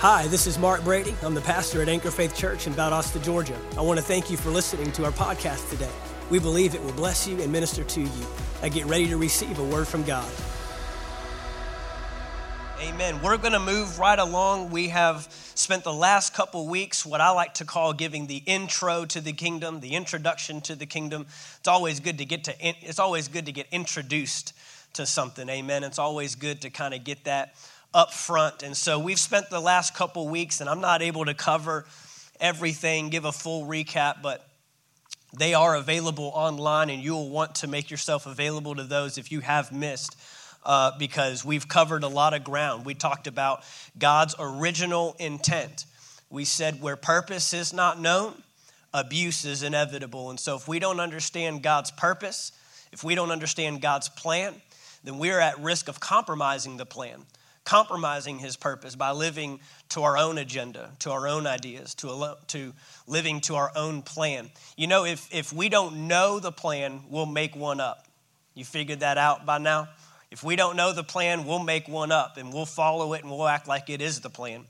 Hi, this is Mark Brady. I'm the pastor at Anchor Faith Church in Valdosta, Georgia. I want to thank you for listening to our podcast today. We believe it will bless you and minister to you. I get ready to receive a word from God. Amen. We're going to move right along. We have spent the last couple weeks what I like to call giving the intro to the kingdom, the introduction to the kingdom. It's always good to get to it's always good to get introduced to something. Amen. It's always good to kind of get that up front. And so we've spent the last couple weeks, and I'm not able to cover everything, give a full recap, but they are available online, and you'll want to make yourself available to those if you have missed. Uh, because we've covered a lot of ground. We talked about God's original intent. We said where purpose is not known, abuse is inevitable. And so, if we don't understand God's purpose, if we don't understand God's plan, then we're at risk of compromising the plan compromising his purpose by living to our own agenda, to our own ideas, to, to living to our own plan. You know, if, if we don't know the plan, we'll make one up. You figured that out by now? If we don't know the plan, we'll make one up and we'll follow it and we'll act like it is the plan.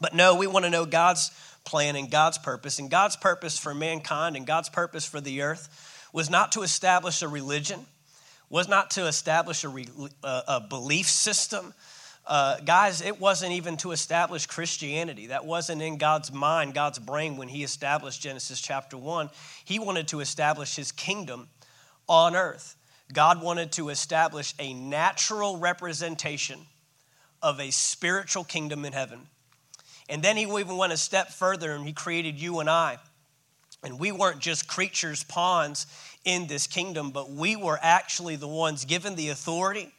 But no, we want to know God's plan and God's purpose. And God's purpose for mankind and God's purpose for the earth was not to establish a religion, was not to establish a, re, a, uh, a belief system, uh, guys, it wasn't even to establish Christianity. That wasn't in God's mind, God's brain when He established Genesis chapter 1. He wanted to establish His kingdom on earth. God wanted to establish a natural representation of a spiritual kingdom in heaven. And then He even went a step further and He created you and I. And we weren't just creatures, pawns in this kingdom, but we were actually the ones given the authority,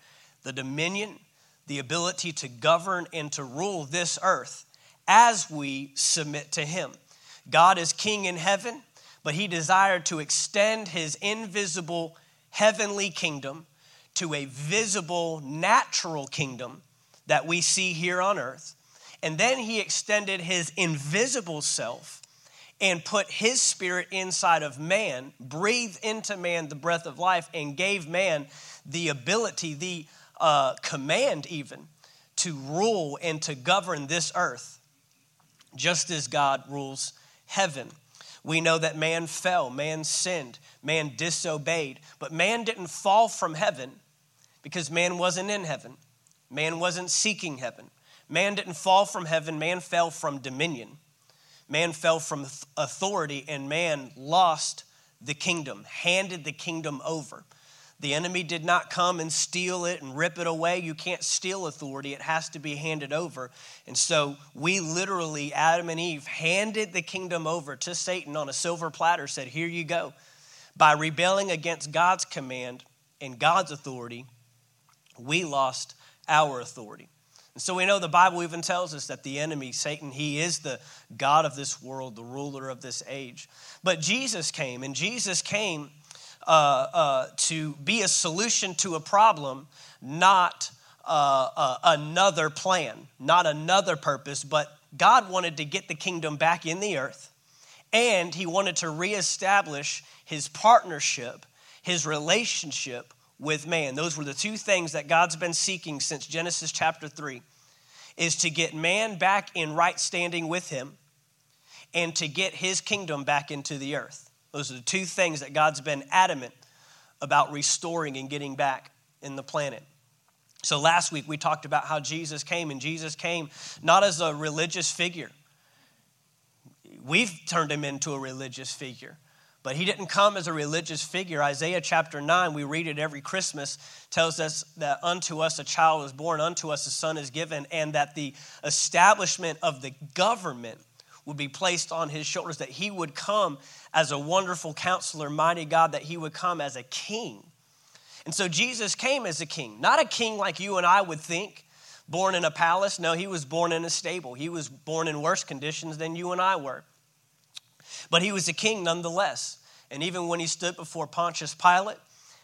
the dominion, the ability to govern and to rule this earth as we submit to Him. God is King in heaven, but He desired to extend His invisible heavenly kingdom to a visible natural kingdom that we see here on earth. And then He extended His invisible self and put His Spirit inside of man, breathed into man the breath of life, and gave man the ability, the uh, command even to rule and to govern this earth, just as God rules heaven. We know that man fell, man sinned, man disobeyed, but man didn't fall from heaven because man wasn't in heaven. Man wasn't seeking heaven. Man didn't fall from heaven, man fell from dominion. Man fell from authority, and man lost the kingdom, handed the kingdom over. The enemy did not come and steal it and rip it away. You can't steal authority, it has to be handed over. And so we literally, Adam and Eve, handed the kingdom over to Satan on a silver platter, said, Here you go. By rebelling against God's command and God's authority, we lost our authority. And so we know the Bible even tells us that the enemy, Satan, he is the God of this world, the ruler of this age. But Jesus came, and Jesus came uh, uh, to be a solution to a problem, not uh, uh, another plan, not another purpose, but God wanted to get the kingdom back in the earth, and He wanted to reestablish His partnership, His relationship with man. Those were the two things that God's been seeking since Genesis chapter 3 is to get man back in right standing with him and to get his kingdom back into the earth. Those are the two things that God's been adamant about restoring and getting back in the planet. So last week we talked about how Jesus came, and Jesus came not as a religious figure. We've turned him into a religious figure. But he didn't come as a religious figure. Isaiah chapter 9, we read it every Christmas, tells us that unto us a child is born, unto us a son is given, and that the establishment of the government would be placed on his shoulders, that he would come as a wonderful counselor, mighty God, that he would come as a king. And so Jesus came as a king, not a king like you and I would think, born in a palace. No, he was born in a stable. He was born in worse conditions than you and I were. But he was a king nonetheless. And even when he stood before Pontius Pilate,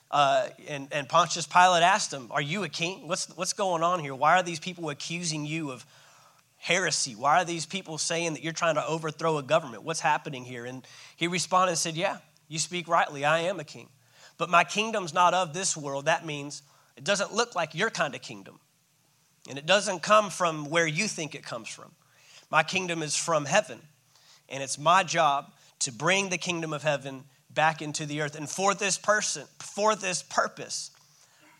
uh, and, and Pontius Pilate asked him, Are you a king? What's, what's going on here? Why are these people accusing you of heresy? Why are these people saying that you're trying to overthrow a government? What's happening here? And he responded and said, Yeah, you speak rightly. I am a king. But my kingdom's not of this world. That means it doesn't look like your kind of kingdom. And it doesn't come from where you think it comes from. My kingdom is from heaven, and it's my job to bring the kingdom of heaven back into the earth. And for this person, for this purpose,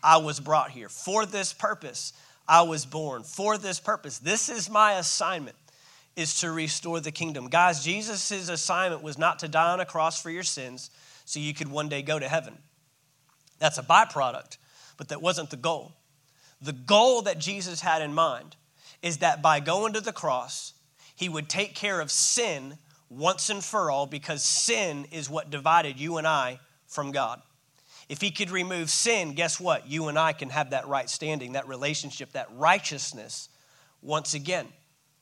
I was brought here. For this purpose, I was born. For this purpose, this is my assignment is to restore the kingdom. Guys, Jesus' assignment was not to die on a cross for your sins so you could one day go to heaven. That's a byproduct, but that wasn't the goal. The goal that Jesus had in mind is that by going to the cross, he would take care of sin once and for all because sin is what divided you and I from God. If he could remove sin, guess what? You and I can have that right standing, that relationship, that righteousness once again.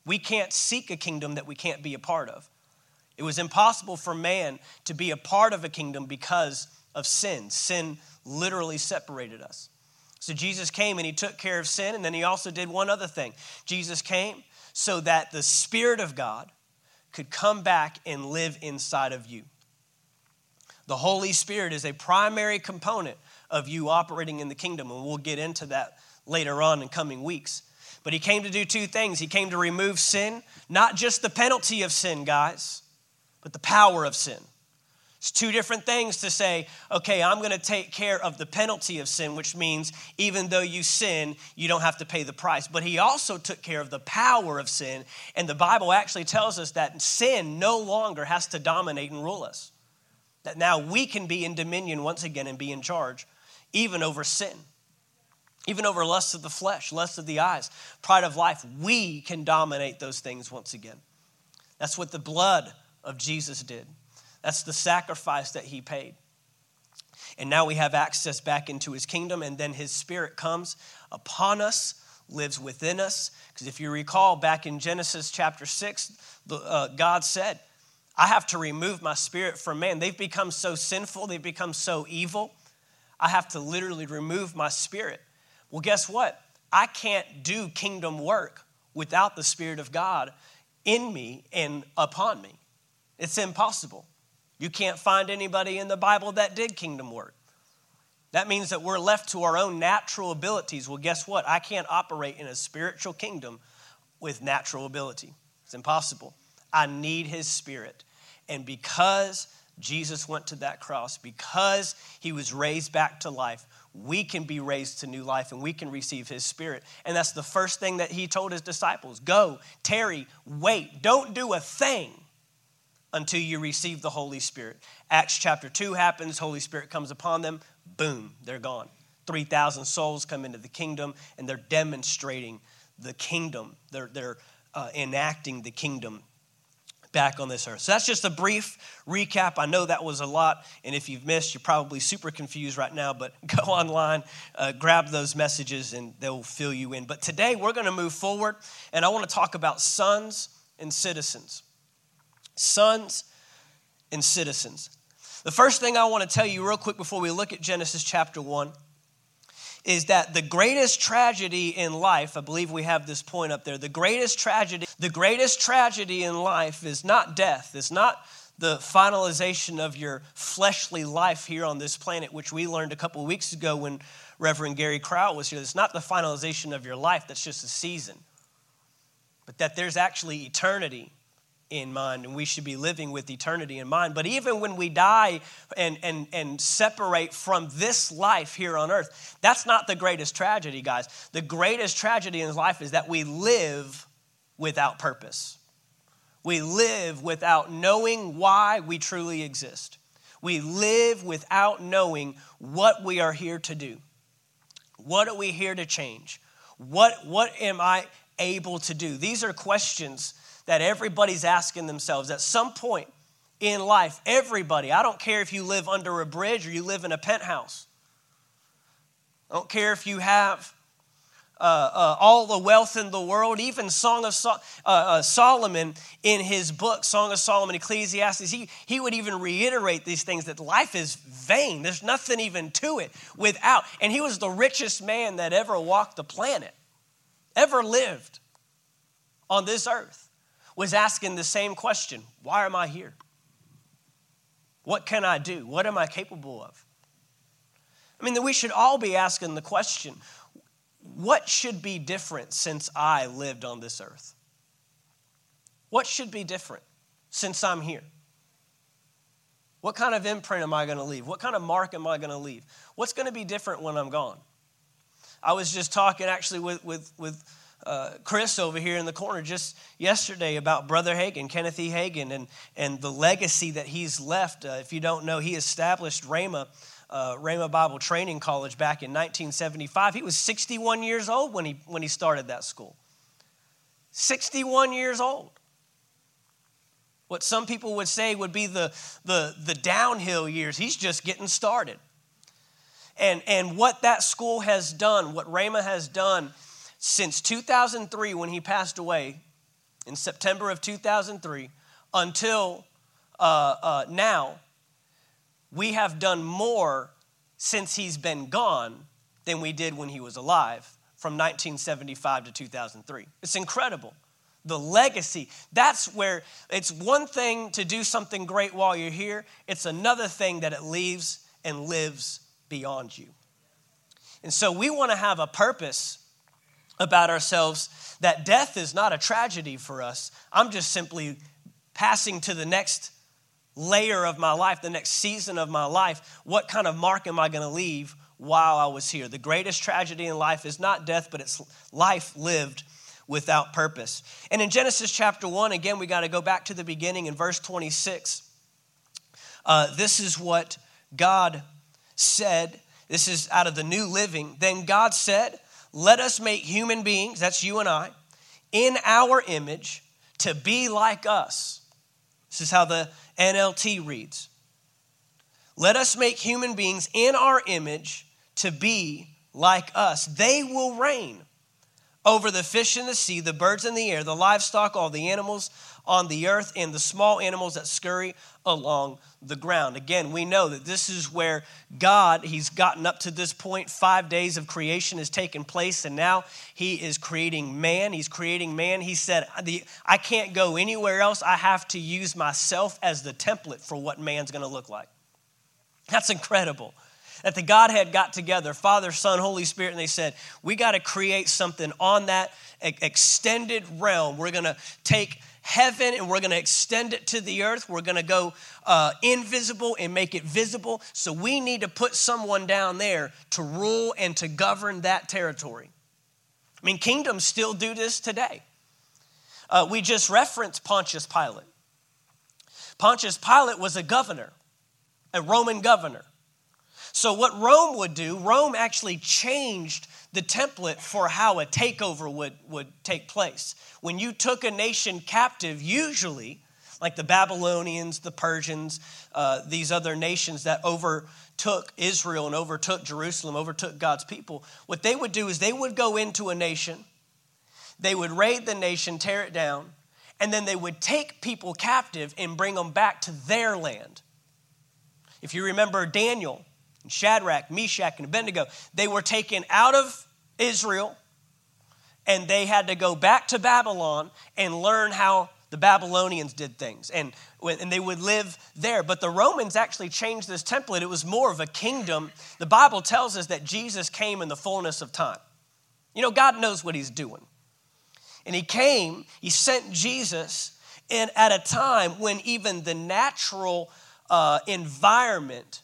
We can't seek a kingdom that we can't be a part of. It was impossible for man to be a part of a kingdom because of sin. Sin literally separated us. So Jesus came and he took care of sin, and then he also did one other thing. Jesus came so that the Spirit of God could come back and live inside of you. The Holy Spirit is a primary component of you operating in the kingdom, and we'll get into that later on in coming weeks. But he came to do two things. He came to remove sin, not just the penalty of sin, guys, but the power of sin. It's two different things to say, okay, I'm going to take care of the penalty of sin, which means even though you sin, you don't have to pay the price. But he also took care of the power of sin. And the Bible actually tells us that sin no longer has to dominate and rule us. That now we can be in dominion once again and be in charge, even over sin, even over lust of the flesh, lust of the eyes, pride of life. We can dominate those things once again. That's what the blood of Jesus did. That's the sacrifice that he paid. And now we have access back into his kingdom, and then his spirit comes upon us, lives within us. Because if you recall back in Genesis chapter 6, uh, God said, I have to remove my spirit from man. They've become so sinful, they've become so evil. I have to literally remove my spirit. Well, guess what? I can't do kingdom work without the Spirit of God in me and upon me. It's impossible. You can't find anybody in the Bible that did kingdom work. That means that we're left to our own natural abilities. Well, guess what? I can't operate in a spiritual kingdom with natural ability. It's impossible. I need his spirit. And because Jesus went to that cross, because he was raised back to life, we can be raised to new life and we can receive his spirit. And that's the first thing that he told his disciples go, tarry, wait, don't do a thing until you receive the Holy Spirit. Acts chapter 2 happens, Holy Spirit comes upon them, boom, they're gone. 3,000 souls come into the kingdom and they're demonstrating the kingdom. They're, they're uh, enacting the kingdom back on this earth. So that's just a brief recap. I know that was a lot, and if you've missed, you're probably super confused right now, but go online, uh, grab those messages, and they'll fill you in. But today we're going to move forward, and I want to talk about sons and citizens sons and citizens. The first thing I want to tell you, real quick, before we look at Genesis chapter 1, is that the greatest tragedy in life, I believe we have this point up there, the greatest tragedy, the greatest tragedy in life is not death, it's not the finalization of your fleshly life here on this planet, which we learned a couple weeks ago when Reverend Gary Crowell was here. It's not the finalization of your life, that's just a season. But that there's actually eternity in mind and we should be living with eternity in mind. But even when we die and, and, and separate from this life here on earth that's not the greatest tragedy guys. The greatest tragedy in life is that we live without purpose. We live without knowing why we truly exist. We live without knowing what we are here to do. What are we here to change? What, what am i able to do? These are questions that everybody's asking themselves at some point in life. Everybody, I don't care if you live under a bridge or you live in a penthouse. I don't care if you have uh, uh, all the wealth in the world, even Song of so- uh, uh, Solomon in his book, Song of Solomon, Ecclesiastes, he, he would even reiterate these things that life is vain. There's nothing even to it without. And he was the richest man that ever walked the planet, ever lived on this earth was asking the same question Why am I here? What can I do? What am I capable of? I mean, that we should all be asking the question what should be different since I lived on this earth? What should be different since I'm here? What kind of imprint am I going to leave? What kind of mark am I going to leave? What's going to be different when I'm gone? I was just talking actually with, with, with uh, Chris over here in the corner just yesterday about Brother Hagin, Kenneth E. Hagin, and, and the legacy that he's left. Uh, if you don't know, he established Rhema, uh, Rhema Bible Training College back in 1975. He was 61 years old when he, when he started that school. 61 years old. What some people would say would be the, the, the downhill years. He's just getting started. And, and what that school has done, what Rhema has done since 2003 when he passed away in September of 2003 until uh, uh, now, we have done more since he's been gone than we did when he was alive from 1975 to 2003. It's incredible. The legacy, that's where it's one thing to do something great while you're here, it's another thing that it leaves and lives beyond you. And so we want to have a purpose about ourselves that death is not a tragedy for us. I'm just simply passing to the next layer of my life, the next season of my life. What kind of mark am I going to leave while I was here? The greatest tragedy in life is not death, but it's life lived without purpose. And in Genesis chapter 1, again, we got to go back to the beginning in verse 26. Uh, this is what God said. This is out of the New Living. Then God said, Let us make human beings, that's you and I, in our image to be like us. This is how the NLT reads. Let us make human beings in our image to be like us. They will reign over the fish in the sea, the birds in the air, the livestock, all the animals on the earth, and the small animals that scurry along the ground. Again, we know that this is where God, He's gotten up to this point. Five days of creation has taken place, and now He is creating man. He's creating man. He said, I can't go anywhere else. I have to use myself as the template for what man's going to look like. That's incredible that the Godhead got together, Father, Son, Holy Spirit, and they said, We got to create something on that extended realm. We're going to take heaven and we're going to extend it to the earth. We're going to go uh, invisible and make it visible. So we need to put someone down there to rule and to govern that territory. I mean, kingdoms still do this today. Uh, we just referenced Pontius Pilate. Pontius Pilate was a governor, a Roman governor. So, what Rome would do, Rome actually changed the template for how a takeover would, would take place. When you took a nation captive, usually, like the Babylonians, the Persians, uh, these other nations that overtook Israel and overtook Jerusalem, overtook God's people, what they would do is they would go into a nation, they would raid the nation, tear it down, and then they would take people captive and bring them back to their land. If you remember Daniel, and Shadrach, Meshach, and Abednego, they were taken out of Israel and they had to go back to Babylon and learn how the Babylonians did things. And, and they would live there. But the Romans actually changed this template. It was more of a kingdom. The Bible tells us that Jesus came in the fullness of time. You know, God knows what He's doing. And He came, He sent Jesus in, at a time when even the natural uh, environment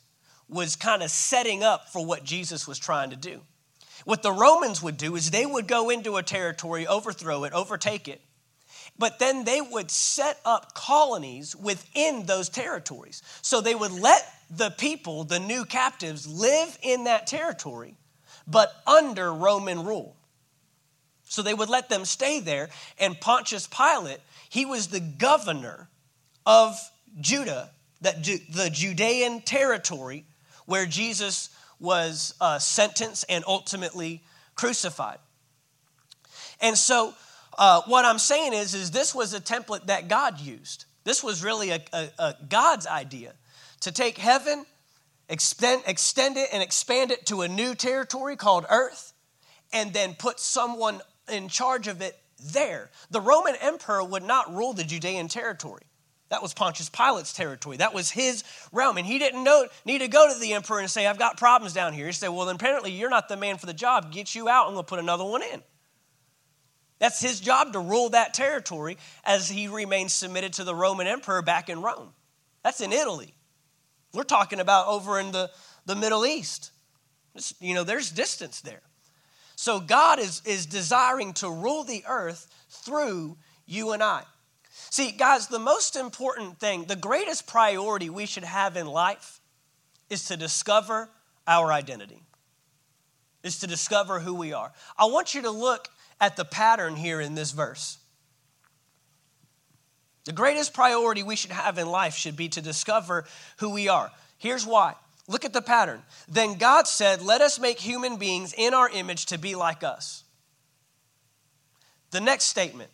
was kind of setting up for what Jesus was trying to do. What the Romans would do is they would go into a territory, overthrow it, overtake it, but then they would set up colonies within those territories. So they would let the people, the new captives, live in that territory, but under Roman rule. So they would let them stay there. And Pontius Pilate, he was the governor of Judah, that the Judean territory where Jesus was uh, sentenced and ultimately crucified. And so, uh, what I'm saying is, is this was a template that God used. This was really a, a, a God's idea to take heaven, extend, extend it, and expand it to a new territory called earth, and then put someone in charge of it there. The Roman emperor would not rule the Judean territory. That was Pontius Pilate's territory. That was his realm. And he didn't know, need to go to the emperor and say, I've got problems down here. He said, Well, then apparently you're not the man for the job. Get you out and we'll put another one in. That's his job to rule that territory as he remains submitted to the Roman emperor back in Rome. That's in Italy. We're talking about over in the, the Middle East. It's, you know, there's distance there. So God is, is desiring to rule the earth through you and I. See, guys, the most important thing, the greatest priority we should have in life is to discover our identity, is to discover who we are. I want you to look at the pattern here in this verse. The greatest priority we should have in life should be to discover who we are. Here's why. Look at the pattern. Then God said, Let us make human beings in our image to be like us. The next statement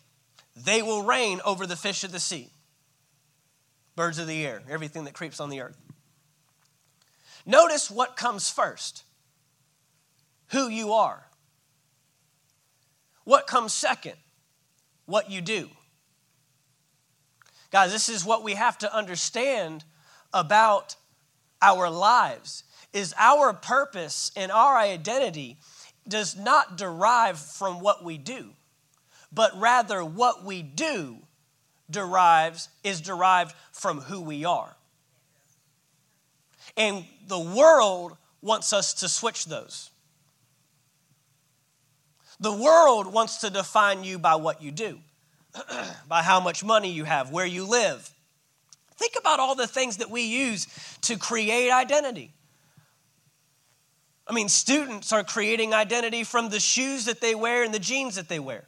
they will reign over the fish of the sea, birds of the air, everything that creeps on the earth. Notice what comes first who you are. What comes second? What you do. Guys, this is what we have to understand about our lives is our purpose and our identity does not derive from what we do, but rather what we do derives is derived from who we are. And the world wants us to switch those. The world wants to define you by what you do, by how much money you have, where you live. Think about all the things that we use to create identity. I mean, students are creating identity from the shoes that they wear and the jeans that they wear,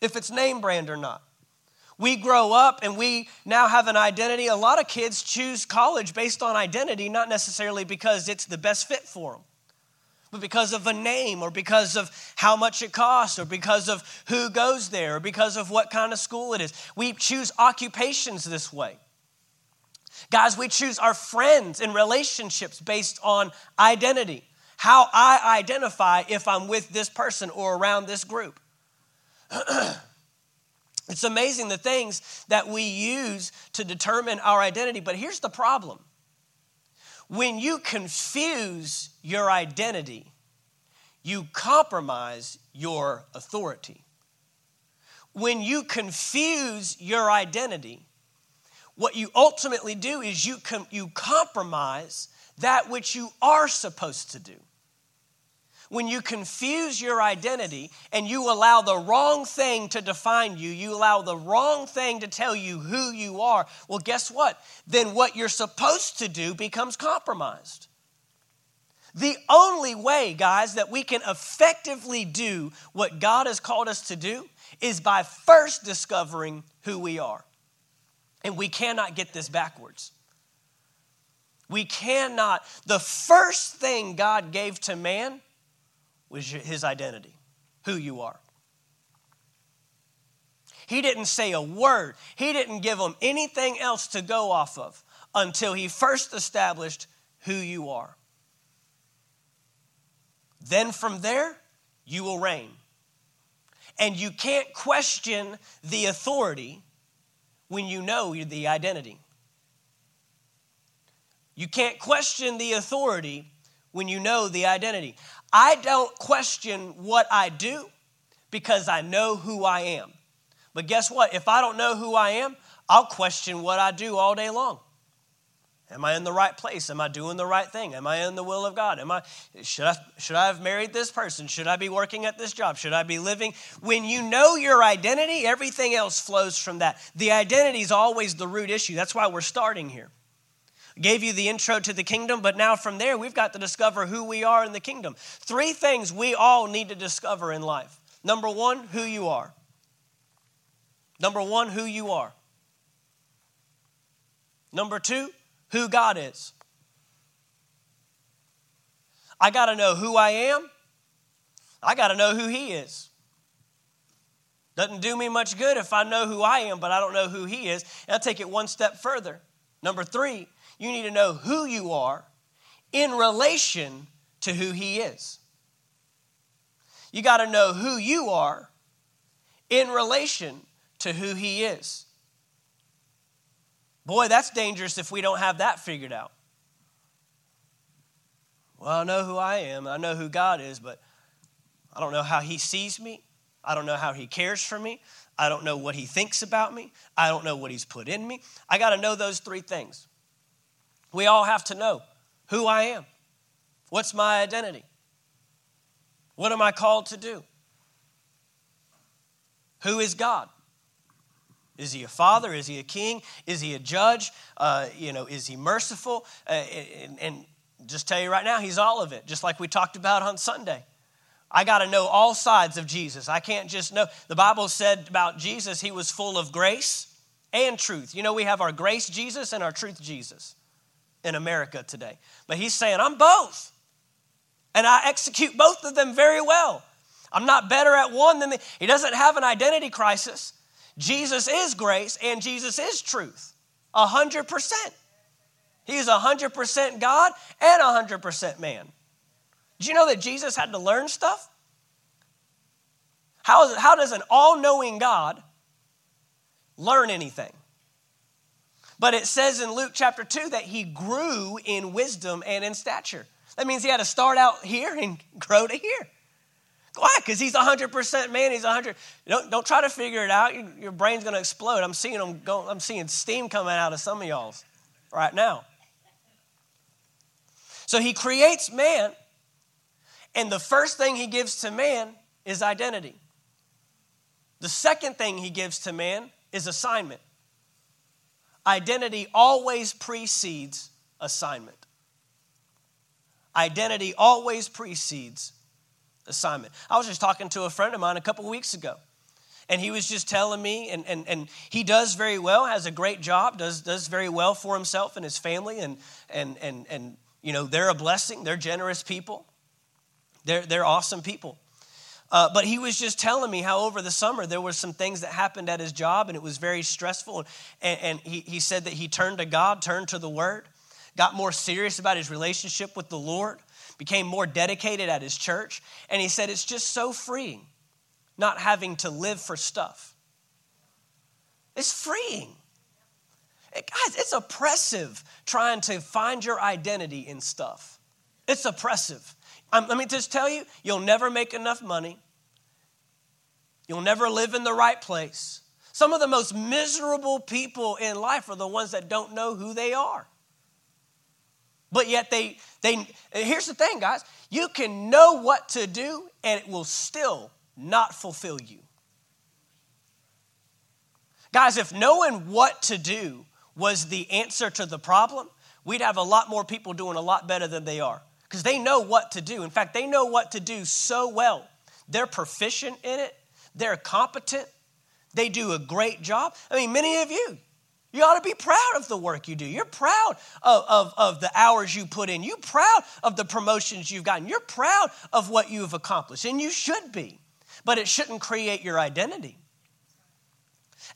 if it's name brand or not. We grow up and we now have an identity. A lot of kids choose college based on identity, not necessarily because it's the best fit for them but because of a name or because of how much it costs or because of who goes there or because of what kind of school it is. We choose occupations this way. Guys, we choose our friends and relationships based on identity. How I identify if I'm with this person or around this group. it's amazing the things that we use to determine our identity, but here's the problem when you confuse your identity, you compromise your authority. When you confuse your identity, what you ultimately do is you, com- you compromise that which you are supposed to do when you confuse your identity and you allow the wrong thing to define you, you allow the wrong thing to tell you who you are, well, guess what? Then what you're supposed to do becomes compromised. The only way, guys, that we can effectively do what God has called us to do is by first discovering who we are. And we cannot get this backwards. We cannot. The first thing God gave to man was his identity, who you are. He didn't say a word, he didn't give them anything else to go off of until he first established who you are. Then from there, you will reign. And you can't question the authority when you know the identity. You can't question the authority when you know the identity. I don't question what I do because I know who I am. But guess what? If I don't know who I am, I'll question what I do all day long. Am I in the right place? Am I doing the right thing? Am I in the will of God? Am I should I should I have married this person? Should I be working at this job? Should I be living? When you know your identity, everything else flows from that. The identity is always the root issue. That's why we're starting here gave you the intro to the kingdom, but now from there, we've got to discover who we are in the kingdom. Three things we all need to discover in life. Number one, who you are. Number one, who you are. Number two, who God is. I got to know who I am. I got to know who He is. Doesn't do me much good if I know who I am, but I don't know who He is. And I'll take it one step further. Number three, you need to know who you are in relation to who He is. You got to know who you are in relation to who He is. Boy, that's dangerous if we don't have that figured out. Well, I know who I am, I know who God is, but I don't know how He sees me. I don't know how he cares for me. I don't know what he thinks about me. I don't know what he's put in me. I got to know those three things. We all have to know who I am. What's my identity? What am I called to do? Who is God? Is he a father? Is he a king? Is he a judge? Uh, you know, is he merciful? Uh, and, and just tell you right now, he's all of it, just like we talked about on Sunday. I got to know all sides of Jesus. I can't just know. The Bible said about Jesus, he was full of grace and truth. You know, we have our grace Jesus and our truth Jesus in America today. But he's saying, I'm both. And I execute both of them very well. I'm not better at one than the. He doesn't have an identity crisis. Jesus is grace and Jesus is truth. A hundred percent. He's a hundred percent God and a hundred percent man. Did you know that Jesus had to learn stuff? How, how does an all knowing God learn anything? But it says in Luke chapter 2 that he grew in wisdom and in stature. That means he had to start out here and grow to here. Why? Because he's 100% man. He's 100. Don't, don't try to figure it out. Your, your brain's going to explode. I'm seeing them I'm seeing steam coming out of some of y'all's right now. So he creates man, and the first thing he gives to man is identity. The second thing he gives to man is assignment. Identity always precedes assignment. Identity always precedes assignment. I was just talking to a friend of mine a couple weeks ago, and he was just telling me, and, and, and he does very well, has a great job, does, does very well for himself and his family, and, and, and, and you know, they're a blessing, they're generous people, they're, they're awesome people. Uh, but he was just telling me how over the summer there were some things that happened at his job and it was very stressful. And, and he, he said that he turned to God, turned to the Word, got more serious about his relationship with the Lord, became more dedicated at his church. And he said it's just so freeing not having to live for stuff. It's freeing. It, guys, it's oppressive trying to find your identity in stuff. It's oppressive. Let me just tell you, you'll never make enough money. You'll never live in the right place. Some of the most miserable people in life are the ones that don't know who they are. But yet they they here's the thing guys, you can know what to do and it will still not fulfill you. Guys, if knowing what to do was the answer to the problem, we'd have a lot more people doing a lot better than they are because they know what to do. In fact, they know what to do so well. They're proficient in it, they're competent, they do a great job. I mean, many of you, you ought to be proud of the work you do. You're proud of, of, of, the hours you put in. You're proud of the promotions you've gotten. You're proud of what you've accomplished, and you should be. But it shouldn't create your identity.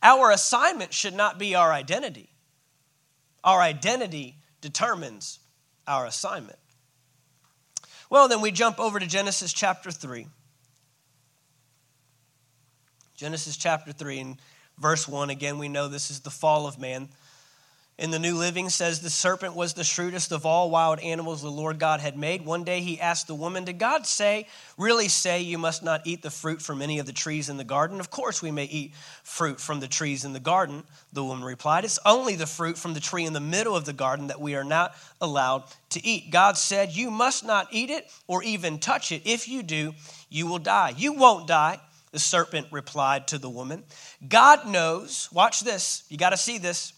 Our assignment should not be our identity. Our identity determines our assignment. Well, then we jump over to Genesis chapter 3. Genesis chapter 3 and verse 1. Again, we know this is the fall of man. In the New Living says the serpent was the shrewdest of all wild animals the Lord God had made. One day he asked the woman, Did God say, really say, you must not eat the fruit from any of the trees in the garden? Of course we may eat fruit from the trees in the garden, the woman replied. It's only the fruit from the tree in the middle of the garden that we are not allowed to eat. God said, You must not eat it or even touch it. If you do, you will die. You won't die. The serpent replied to the woman. God knows, watch this, you got to see this.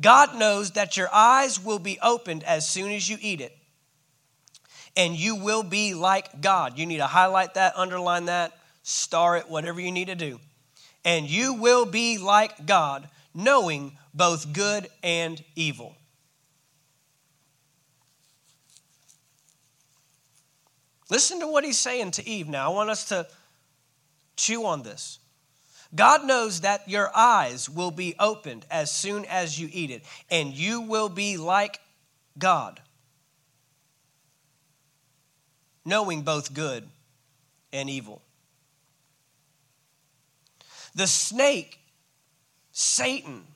God knows that your eyes will be opened as soon as you eat it, and you will be like God. You need to highlight that, underline that, star it, whatever you need to do. And you will be like God, knowing both good and evil. Listen to what he's saying to Eve now. I want us to chew on this. God knows that your eyes will be opened as soon as you eat it, and you will be like God, knowing both good and evil. The snake, Satan,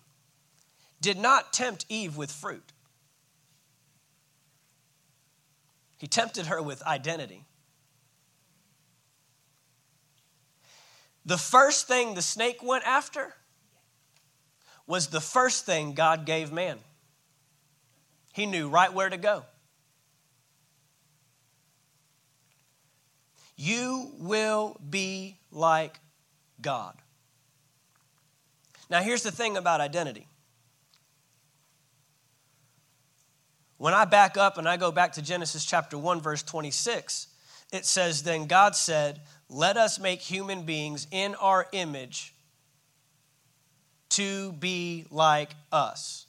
did not tempt Eve with fruit. He tempted her with identity. The first thing the snake went after was the first thing God gave man. He knew right where to go. You will be like God. Now, here's the thing about identity. When I back up and I go back to Genesis chapter 1, verse 26, it says, Then God said, Let us make human beings in our image to be like us.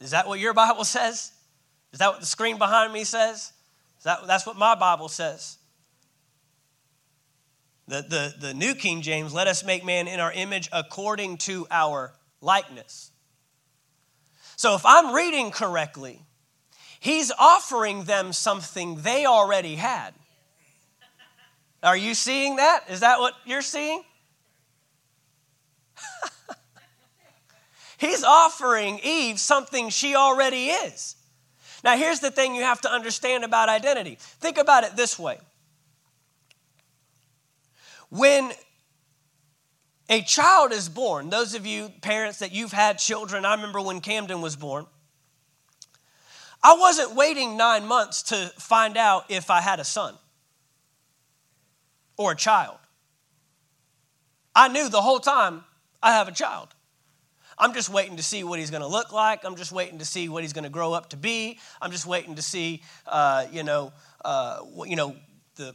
Is that what your Bible says? Is that what the screen behind me says? Is that, that's what my Bible says. The, the, the New King James, let us make man in our image according to our likeness. So if I'm reading correctly, he's offering them something they already had. Are you seeing that? Is that what you're seeing? he's offering Eve something she already is. Now, here's the thing you have to understand about identity. Think about it this way when a child is born, those of you parents that you've had children, I remember when Camden was born, I wasn't waiting nine months to find out if I had a son or a child. I knew the whole time I have a child. I'm just waiting to see what he's going to look like. I'm just waiting to see what he's going to grow up to be. I'm just waiting to see, uh, you know, uh, you know, the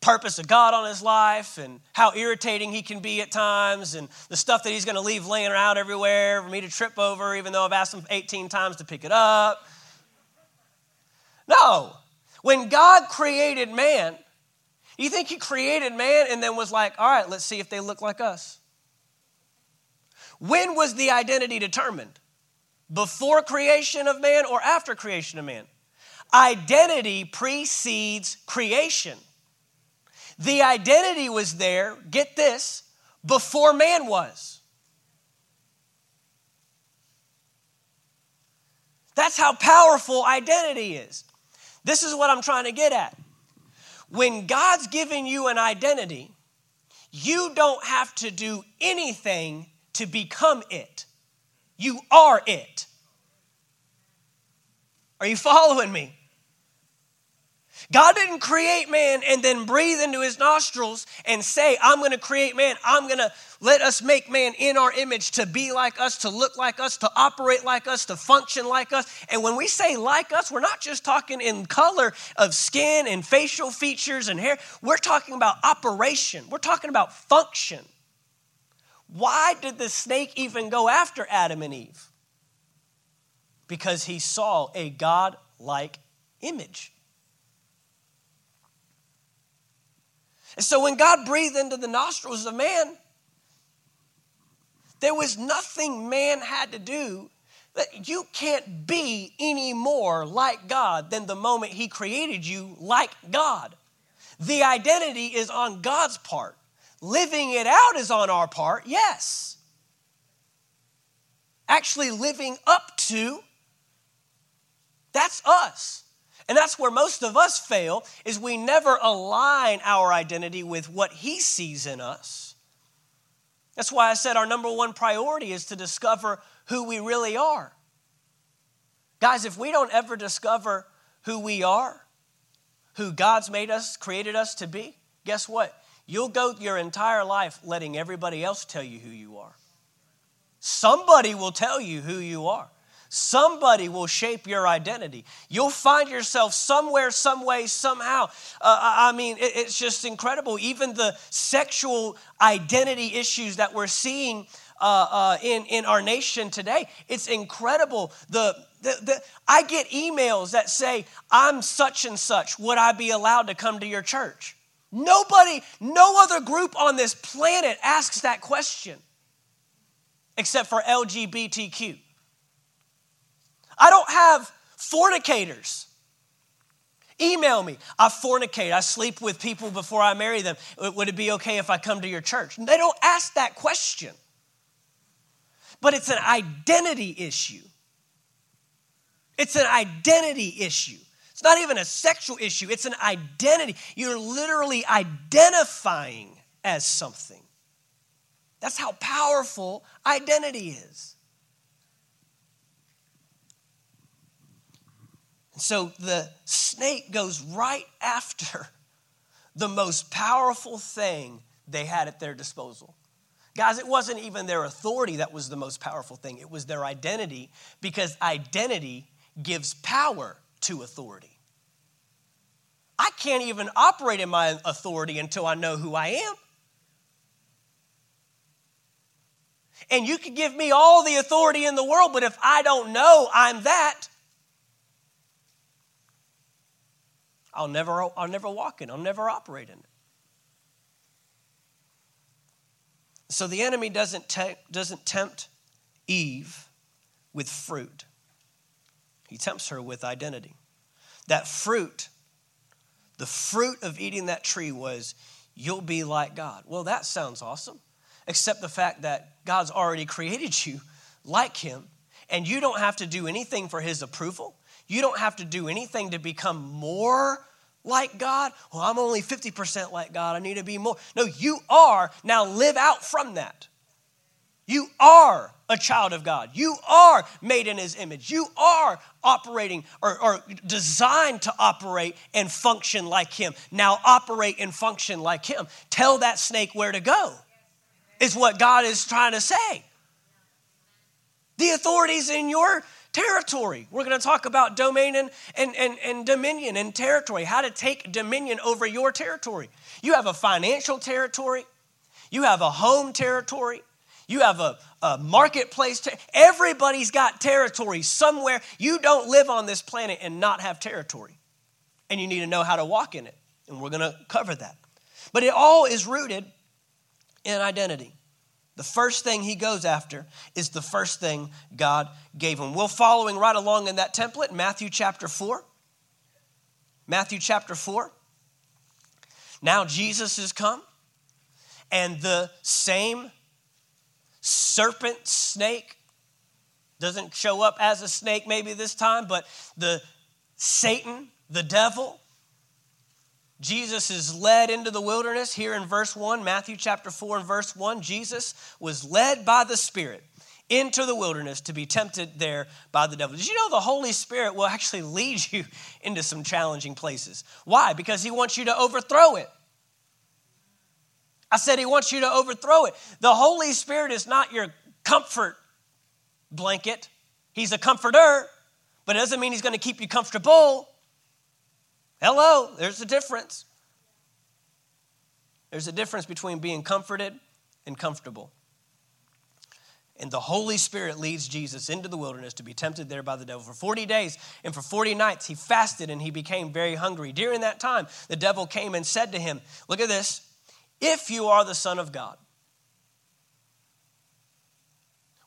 purpose of God on his life and how irritating he can be at times and the stuff that he's going to leave laying around everywhere for me to trip over, even though I've asked him 18 times to pick it up. No. When God created man, you think he created man and then was like, all right, let's see if they look like us? When was the identity determined? Before creation of man or after creation of man? Identity precedes creation. The identity was there, get this, before man was. That's how powerful identity is. This is what I'm trying to get at. When God's giving you an identity, you don't have to do anything to become it. You are it. Are you following me? God didn't create man and then breathe into his nostrils and say, I'm going to create man. I'm going to let us make man in our image to be like us, to look like us, to operate like us, to function like us. And when we say like us, we're not just talking in color of skin and facial features and hair. We're talking about operation, we're talking about function. Why did the snake even go after Adam and Eve? Because he saw a God like image. And so when God breathed into the nostrils of man, there was nothing man had to do that you can't be any more like God than the moment He created you like God. The identity is on God's part. Living it out is on our part, yes. Actually, living up to, that's us. And that's where most of us fail is we never align our identity with what he sees in us. That's why I said our number one priority is to discover who we really are. Guys, if we don't ever discover who we are, who God's made us, created us to be, guess what? You'll go your entire life letting everybody else tell you who you are. Somebody will tell you who you are. Somebody will shape your identity. You'll find yourself somewhere, some way, somehow. Uh, I mean, it, it's just incredible. Even the sexual identity issues that we're seeing uh, uh, in, in our nation today, it's incredible. The, the, the, I get emails that say, I'm such and such. Would I be allowed to come to your church? Nobody, no other group on this planet asks that question except for LGBTQ. I don't have fornicators. Email me. I fornicate. I sleep with people before I marry them. Would it be okay if I come to your church? They don't ask that question. But it's an identity issue. It's an identity issue. It's not even a sexual issue, it's an identity. You're literally identifying as something. That's how powerful identity is. So the snake goes right after the most powerful thing they had at their disposal. Guys, it wasn't even their authority that was the most powerful thing, it was their identity because identity gives power to authority. I can't even operate in my authority until I know who I am. And you can give me all the authority in the world, but if I don't know I'm that, I'll never, I'll never walk in, I'll never operate in it. So the enemy doesn't, te- doesn't tempt Eve with fruit, he tempts her with identity. That fruit, the fruit of eating that tree was, you'll be like God. Well, that sounds awesome, except the fact that God's already created you like Him, and you don't have to do anything for His approval. You don't have to do anything to become more like God. Well, I'm only 50% like God. I need to be more. No, you are. Now live out from that. You are a child of God. You are made in His image. You are operating or, or, designed to operate and function like Him. Now operate and function like Him. Tell that snake where to go, is what God is trying to say. The authorities in your territory. We're going to talk about domain and, and, and, and dominion and territory, how to take dominion over your territory. You have a financial territory, you have a home territory, you have a, a marketplace. Ter- Everybody's got territory somewhere. You don't live on this planet and not have territory. And you need to know how to walk in it. And we're going to cover that. But it all is rooted in identity. The first thing he goes after is the first thing God gave him. We're following right along in that template, Matthew chapter 4. Matthew chapter 4. Now Jesus has come, and the same serpent snake doesn't show up as a snake maybe this time, but the Satan, the devil, Jesus is led into the wilderness here in verse 1, Matthew chapter 4 and verse 1. Jesus was led by the Spirit into the wilderness to be tempted there by the devil. Did you know the Holy Spirit will actually lead you into some challenging places? Why? Because he wants you to overthrow it. I said he wants you to overthrow it. The Holy Spirit is not your comfort blanket, he's a comforter, but it doesn't mean he's going to keep you comfortable. Hello, there's a difference. There's a difference between being comforted and comfortable. And the Holy Spirit leads Jesus into the wilderness to be tempted there by the devil. For 40 days and for 40 nights, he fasted and he became very hungry. During that time, the devil came and said to him, Look at this, if you are the Son of God.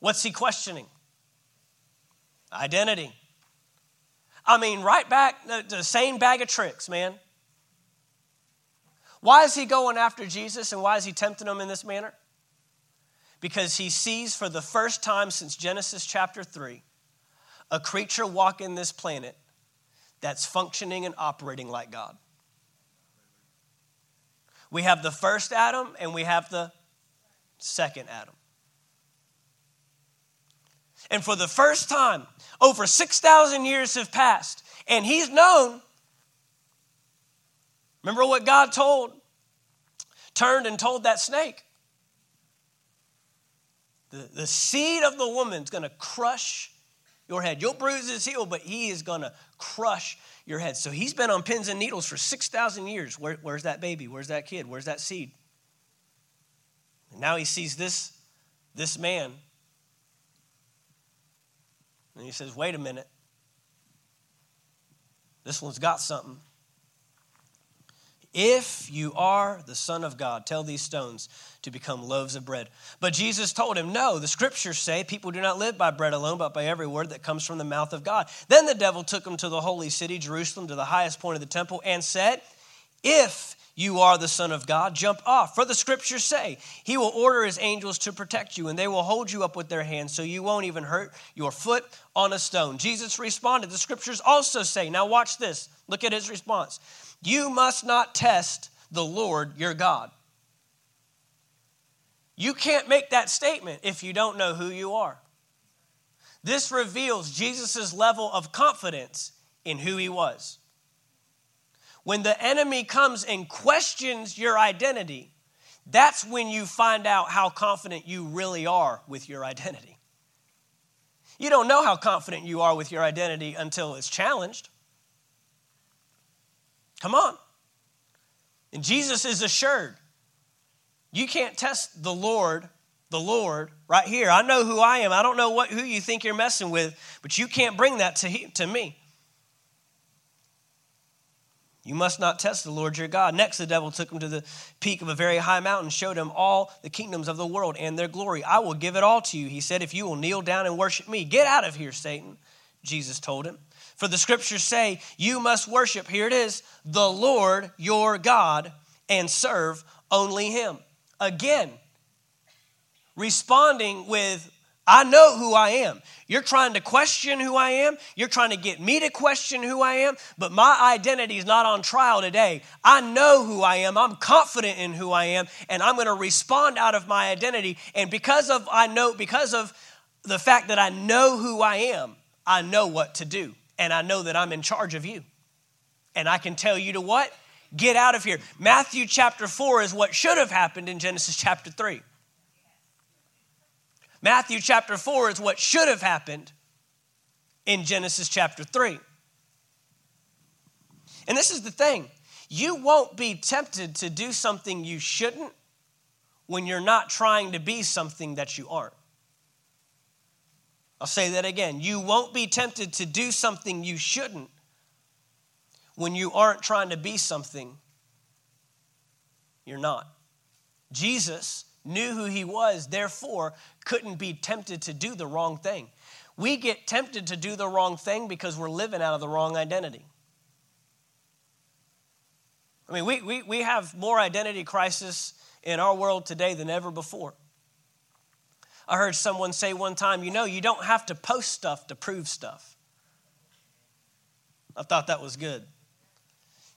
What's he questioning? Identity. I mean, right back, the same bag of tricks, man. Why is he going after Jesus and why is he tempting him in this manner? Because he sees for the first time since Genesis chapter 3 a creature walking this planet that's functioning and operating like God. We have the first Adam and we have the second Adam. And for the first time, over 6,000 years have passed, and he's known. Remember what God told, turned and told that snake? The, the seed of the woman is going to crush your head. You'll bruise his heel, but he is to crush your head. So he's been on pins and needles for 6,000 years. Where, where's that baby? Where's that kid? Where's that seed? And now he sees this, this man and he says, wait a minute. This one's got something. If you are the Son of God, tell these stones to become loaves of bread. But Jesus told him, No, the scriptures say people do not live by bread alone, but by every word that comes from the mouth of God. Then the devil took him to the holy city, Jerusalem, to the highest point of the temple, and said, If you are the Son of God, jump off. For the scriptures say, He will order His angels to protect you, and they will hold you up with their hands so you won't even hurt your foot on a stone. Jesus responded, The scriptures also say, Now watch this. Look at His response. You must not test the Lord your God. You can't make that statement if you don't know who you are. This reveals Jesus' level of confidence in who he was. When the enemy comes and questions your identity, that's when you find out how confident you really are with your identity. You don't know how confident you are with your identity until it's challenged. Come on. And Jesus is assured. You can't test the Lord, the Lord, right here. I know who I am. I don't know what, who you think you're messing with, but you can't bring that to, he, to me. You must not test the Lord your God. Next, the devil took him to the peak of a very high mountain, showed him all the kingdoms of the world and their glory. I will give it all to you. He said, if you will kneel down and worship me. Get out of here, Satan, Jesus told him. For the scriptures say, you must worship, here it is, the Lord your God and serve only him. Again, responding with I know who I am. You're trying to question who I am. You're trying to get me to question who I am, but my identity is not on trial today. I know who I am. I'm confident in who I am, and I'm going to respond out of my identity. And because of I know because of the fact that I know who I am, I know what to do, and I know that I'm in charge of you. And I can tell you to what? Get out of here. Matthew chapter 4 is what should have happened in Genesis chapter 3. Matthew chapter 4 is what should have happened in Genesis chapter 3. And this is the thing you won't be tempted to do something you shouldn't when you're not trying to be something that you aren't. I'll say that again. You won't be tempted to do something you shouldn't when you aren't trying to be something you're not. Jesus knew who he was, therefore couldn't be tempted to do the wrong thing. We get tempted to do the wrong thing because we're living out of the wrong identity. I mean, we, we, we have more identity crisis in our world today than ever before. I heard someone say one time, you know, you don't have to post stuff to prove stuff. I thought that was good.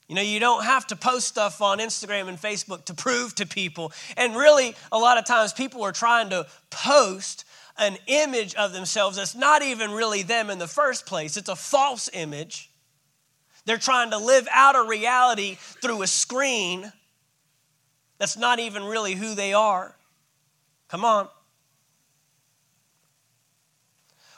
You know, you don't have to post stuff on Instagram and Facebook to prove to people. And really, a lot of times people are trying to post an image of themselves that's not even really them in the first place, it's a false image. They're trying to live out a reality through a screen that's not even really who they are. Come on.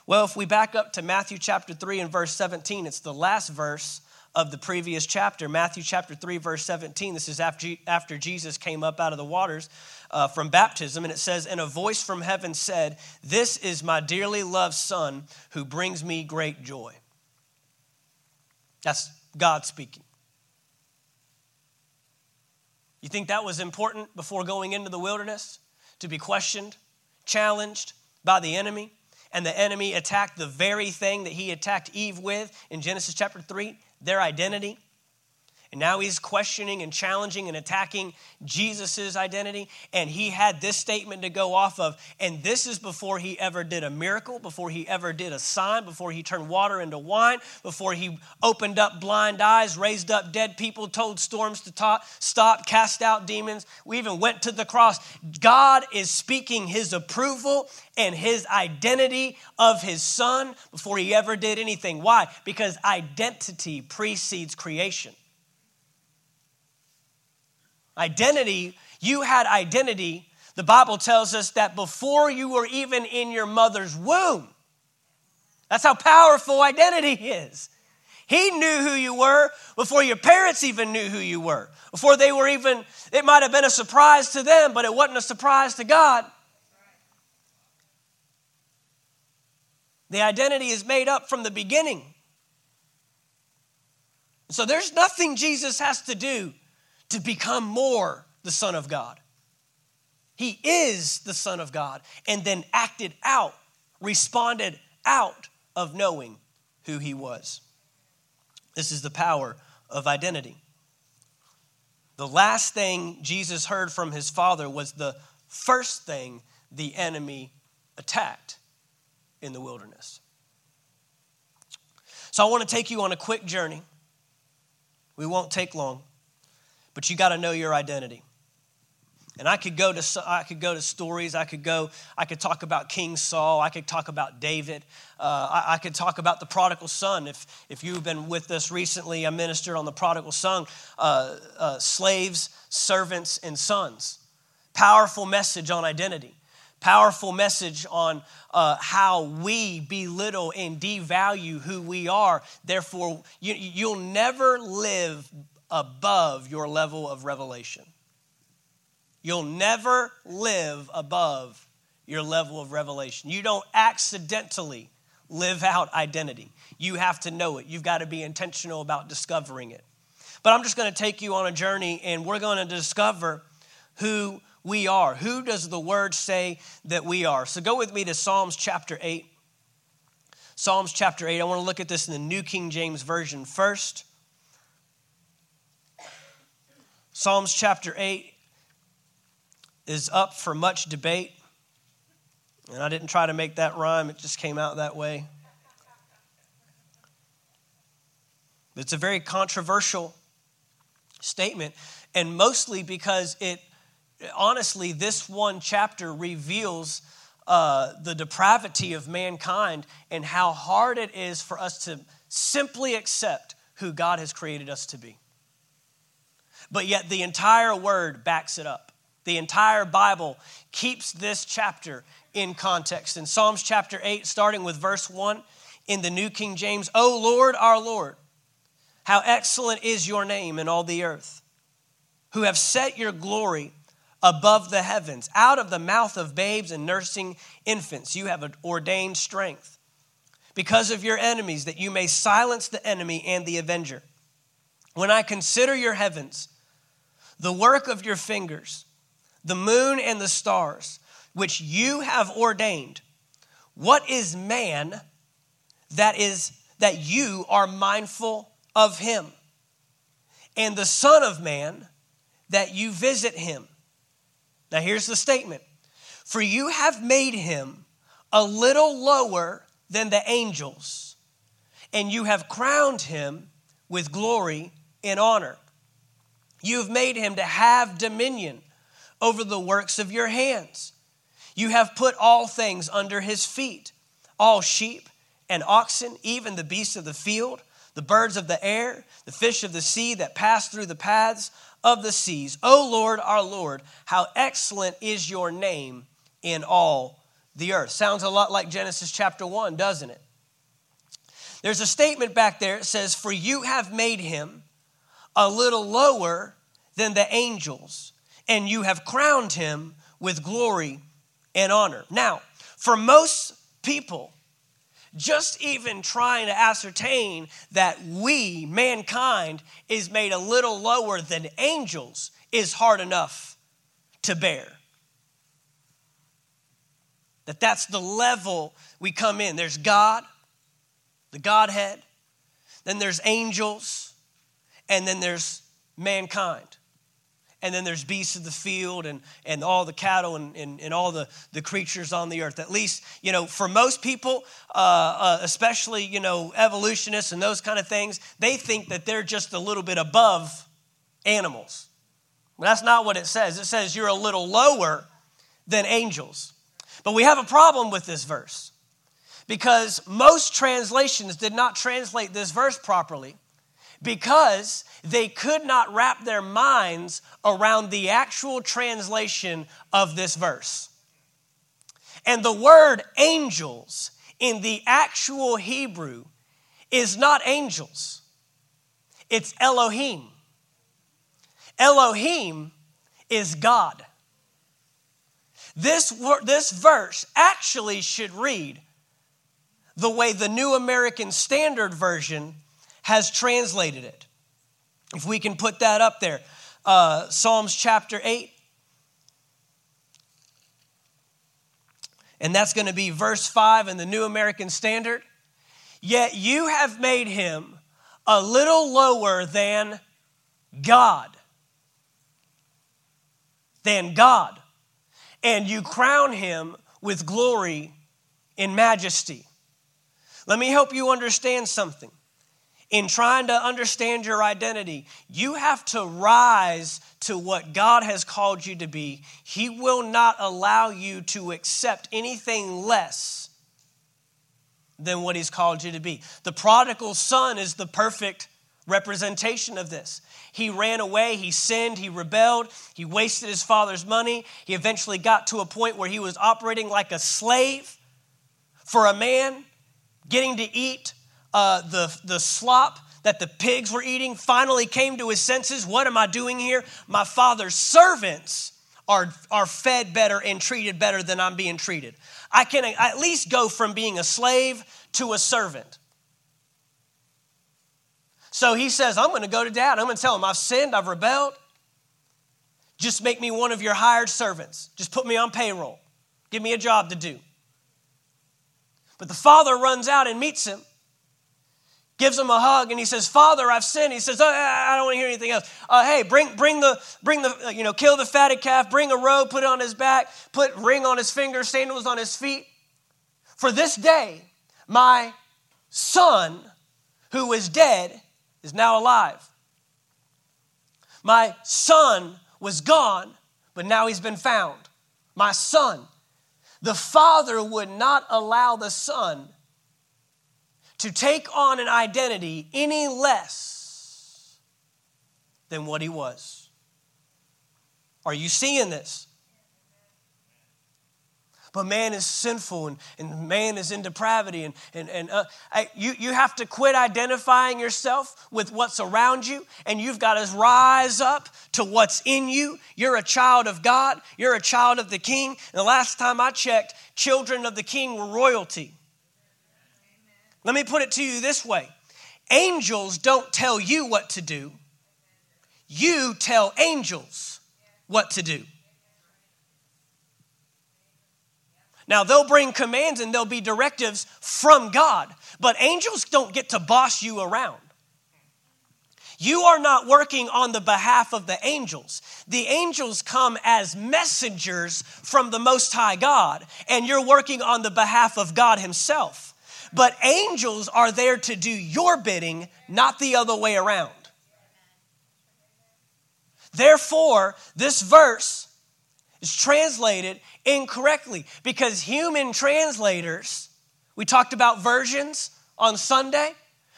Well, if we back up to Matthew chapter 3 and verse 17, it's the last verse of the previous chapter, Matthew chapter 3, verse 17. This is after, after Jesus came up out of the waters uh, from baptism, and it says, And a voice from heaven said, This is my dearly loved Son who brings me great joy. That's God speaking. You think that was important before going into the wilderness? To be questioned, challenged by the enemy? And the enemy attacked the very thing that he attacked Eve with in Genesis chapter 3 their identity. And now he's questioning and challenging and attacking Jesus' identity. And he had this statement to go off of. And this is before he ever did a miracle, before he ever did a sign, before he turned water into wine, before he opened up blind eyes, raised up dead people, told storms to stop, cast out demons. We even went to the cross. God is speaking his approval and his identity of his son before he ever did anything. Why? Because identity precedes creation. Identity, you had identity. The Bible tells us that before you were even in your mother's womb. That's how powerful identity is. He knew who you were before your parents even knew who you were. Before they were even, it might have been a surprise to them, but it wasn't a surprise to God. The identity is made up from the beginning. So there's nothing Jesus has to do to become more the Son of God. He is the Son of God and then acted out, responded out of knowing who he was. This is the power of identity. The last thing Jesus heard from his Father was the first thing the enemy attacked in the wilderness. So I want to take you on a quick journey. We won't take long but you got to know your identity. And I could go to I could go to stories. I could go. I could talk about King Saul. I could talk about David. Uh, I, I, could talk about the prodigal son. If if you've been with us recently, I ministered on the prodigal son. Uh, uh, slaves, servants, and sons. Powerful message on identity. Powerful message on uh, how we belittle and devalue who we are. Therefore, you, you'll never live above your level of revelation. You'll never live above your level of revelation. You don't accidentally live out identity. You have to know it. You've got to be intentional about discovering it. But I'm just going to take you on a journey and we're going to discover who we are. Who does the word say that we are? So go with me to Psalms chapter 8. Psalms chapter 8. I want to look at this in the New King James Version first. Psalms chapter 8 is up for much debate. And I didn't try to make that rhyme, it just came out that way. It's a very controversial statement, and mostly because it, honestly, this one chapter reveals uh, the depravity of mankind and how hard it is for us to simply accept who God has created us to be. But yet, the entire word backs it up. The entire Bible keeps this chapter in context. In Psalms chapter 8, starting with verse 1 in the New King James, O Lord, our Lord, how excellent is your name in all the earth, who have set your glory above the heavens. Out of the mouth of babes and nursing infants, you have ordained strength because of your enemies, that you may silence the enemy and the avenger. When I consider your heavens, the work of your fingers, the moon and the stars, which you have ordained. What is man that is that you are mindful of him? And the Son of Man that you visit him. Now here's the statement. For you have made him a little lower than the angels, and you have crowned him with glory and honor. You have made him to have dominion over the works of your hands. You have put all things under his feet all sheep and oxen, even the beasts of the field, the birds of the air, the fish of the sea that pass through the paths of the seas. O Lord, our Lord, how excellent is your name in all the earth. Sounds a lot like Genesis chapter 1, doesn't it? There's a statement back there. It says, For you have made him a little lower than the angels and you have crowned him with glory and honor. Now, for most people, just even trying to ascertain that we, mankind, is made a little lower than angels is hard enough to bear. That that's the level we come in. There's God, the Godhead, then there's angels, and then there's mankind and then there's beasts of the field and, and all the cattle and, and, and all the, the creatures on the earth. At least, you know, for most people, uh, uh, especially, you know, evolutionists and those kind of things, they think that they're just a little bit above animals. But that's not what it says. It says you're a little lower than angels. But we have a problem with this verse because most translations did not translate this verse properly because they could not wrap their minds around the actual translation of this verse. And the word angels in the actual Hebrew is not angels, it's Elohim. Elohim is God. This, this verse actually should read the way the New American Standard Version has translated it. If we can put that up there, uh, Psalms chapter 8. And that's going to be verse 5 in the New American Standard. Yet you have made him a little lower than God. Than God. And you crown him with glory and majesty. Let me help you understand something. In trying to understand your identity, you have to rise to what God has called you to be. He will not allow you to accept anything less than what He's called you to be. The prodigal son is the perfect representation of this. He ran away, he sinned, he rebelled, he wasted his father's money. He eventually got to a point where he was operating like a slave for a man, getting to eat uh, the, the slop that the pigs were eating, finally came to his senses. What am I doing here? My father's servants are, are fed better and treated better than I'm being treated. I can at least go from being a slave to a servant. So he says, I'm going to go to dad. I'm going to tell him, I've sinned, I've rebelled. Just make me one of your hired servants. Just put me on payroll. Give me a job to do. But the father runs out and meets him, gives him a hug, and he says, Father, I've sinned. He says, oh, I don't want to hear anything else. Uh, hey, bring, bring the, bring the, uh, you know, kill the fatted calf, bring a robe, put it on his back, put ring on his finger, sandals on his feet. For this day, my son who was dead is now alive. My son was gone, but now he's been found. My son. The father would not allow the son to take on an identity any less than what he was. Are you seeing this? But man is sinful and, and man is in depravity. And, and, and uh, I, you, you have to quit identifying yourself with what's around you, and you've got to rise up to what's in you. You're a child of God, you're a child of the king. And the last time I checked, children of the king were royalty. Let me put it to you this way angels don't tell you what to do, you tell angels what to do. Now, they'll bring commands and there'll be directives from God, but angels don't get to boss you around. You are not working on the behalf of the angels. The angels come as messengers from the Most High God, and you're working on the behalf of God Himself. But angels are there to do your bidding, not the other way around. Therefore, this verse is translated incorrectly because human translators, we talked about versions on Sunday.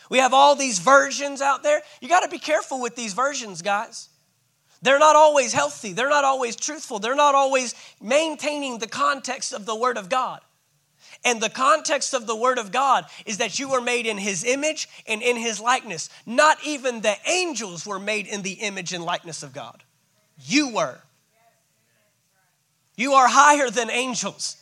We have all these versions out there. You got to be careful with these versions, guys. They're not always healthy, they're not always truthful, they're not always maintaining the context of the Word of God. And the context of the Word of God is that you were made in His image and in His likeness. Not even the angels were made in the image and likeness of God. You were. You are higher than angels.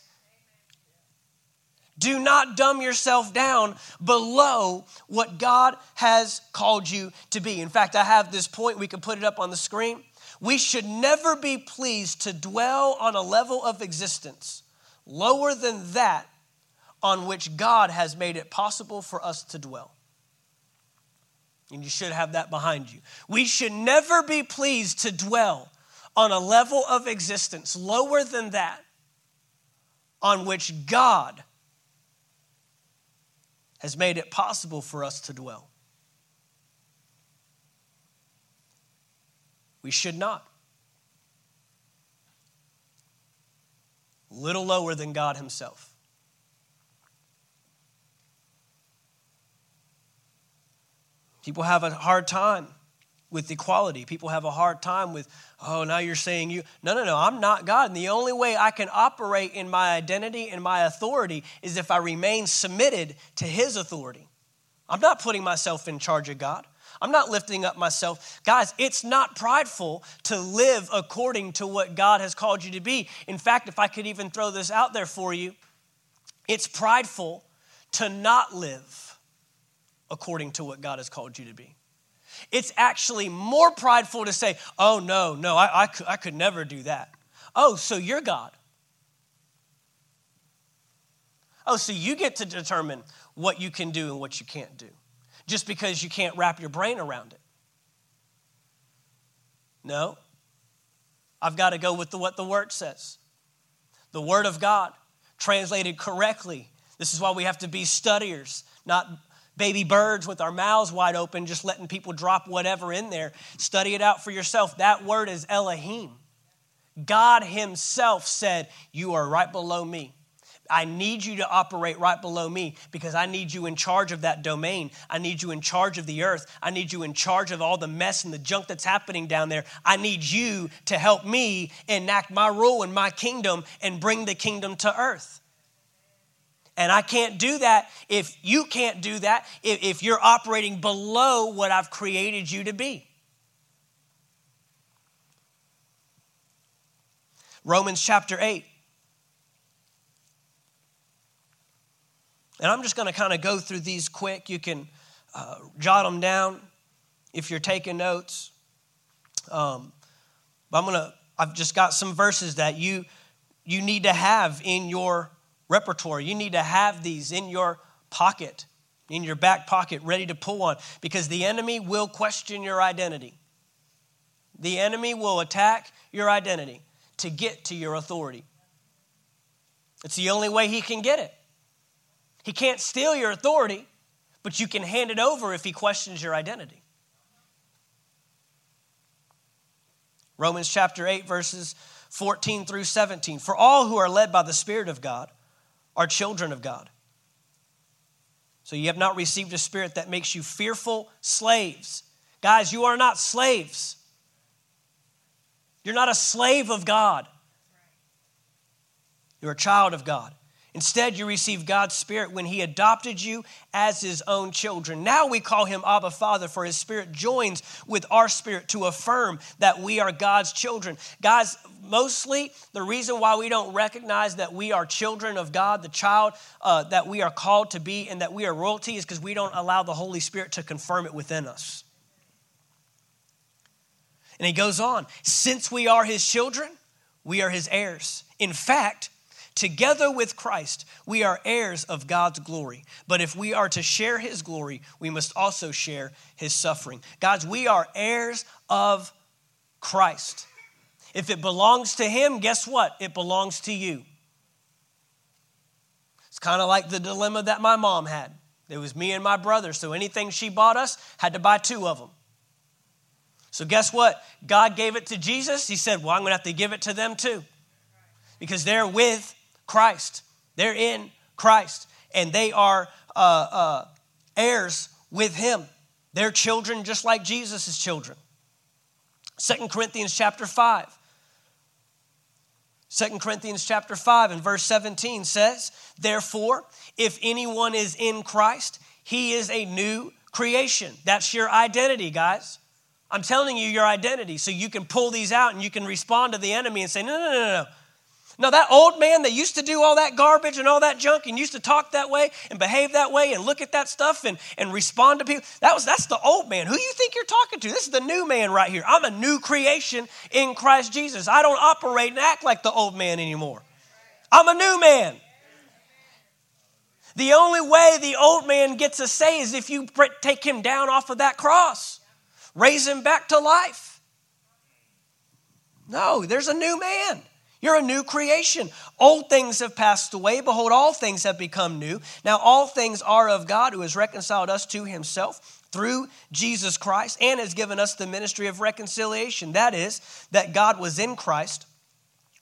Do not dumb yourself down below what God has called you to be. In fact, I have this point, we can put it up on the screen. We should never be pleased to dwell on a level of existence lower than that on which God has made it possible for us to dwell. And you should have that behind you. We should never be pleased to dwell on a level of existence lower than that on which God has made it possible for us to dwell. We should not. Little lower than God Himself. People have a hard time with equality. People have a hard time with, oh, now you're saying you. No, no, no, I'm not God. And the only way I can operate in my identity and my authority is if I remain submitted to His authority. I'm not putting myself in charge of God. I'm not lifting up myself. Guys, it's not prideful to live according to what God has called you to be. In fact, if I could even throw this out there for you, it's prideful to not live according to what God has called you to be. It's actually more prideful to say, oh, no, no, I, I, could, I could never do that. Oh, so you're God. Oh, so you get to determine what you can do and what you can't do just because you can't wrap your brain around it. No. I've got to go with the, what the Word says. The Word of God, translated correctly. This is why we have to be studiers, not baby birds with our mouths wide open, just letting people drop whatever in there. Study it out for yourself. That word is Elohim. God Himself said, You are right below me. I need you to operate right below me because I need you in charge of that domain. I need you in charge of the earth. I need you in charge of all the mess and the junk that's happening down there. I need you to help me enact my rule and my kingdom and bring the kingdom to earth. And I can't do that if you can't do that, if, if you're operating below what I've created you to be. Romans chapter 8. And I'm just going to kind of go through these quick. You can uh, jot them down if you're taking notes. Um, I'm going to, I've just got some verses that you, you need to have in your repertoire. You need to have these in your pocket, in your back pocket, ready to pull on, because the enemy will question your identity. The enemy will attack your identity to get to your authority. It's the only way he can get it. He can't steal your authority, but you can hand it over if he questions your identity. Romans chapter 8, verses 14 through 17. For all who are led by the Spirit of God are children of God. So you have not received a spirit that makes you fearful slaves. Guys, you are not slaves. You're not a slave of God. You're a child of God. Instead, you received God's Spirit when He adopted you as His own children. Now we call Him Abba Father, for His Spirit joins with our spirit to affirm that we are God's children. Guys, mostly the reason why we don't recognize that we are children of God, the child uh, that we are called to be, and that we are royalty is because we don't allow the Holy Spirit to confirm it within us. And He goes on, since we are His children, we are His heirs. In fact, Together with Christ, we are heirs of God's glory. But if we are to share his glory, we must also share his suffering. Guys, we are heirs of Christ. If it belongs to him, guess what? It belongs to you. It's kind of like the dilemma that my mom had. It was me and my brother, so anything she bought us had to buy two of them. So, guess what? God gave it to Jesus. He said, Well, I'm going to have to give it to them too. Because they're with Christ. They're in Christ, and they are uh, uh, heirs with Him. They're children just like Jesus' children. Second Corinthians chapter 5. 2 Corinthians chapter 5 and verse 17 says, Therefore, if anyone is in Christ, he is a new creation. That's your identity, guys. I'm telling you your identity so you can pull these out and you can respond to the enemy and say, No, no, no, no, now, that old man that used to do all that garbage and all that junk and used to talk that way and behave that way and look at that stuff and, and respond to people, that was, that's the old man. Who you think you're talking to? This is the new man right here. I'm a new creation in Christ Jesus. I don't operate and act like the old man anymore. I'm a new man. The only way the old man gets a say is if you take him down off of that cross, raise him back to life. No, there's a new man. You're a new creation. Old things have passed away. Behold, all things have become new. Now, all things are of God who has reconciled us to himself through Jesus Christ and has given us the ministry of reconciliation. That is, that God was in Christ,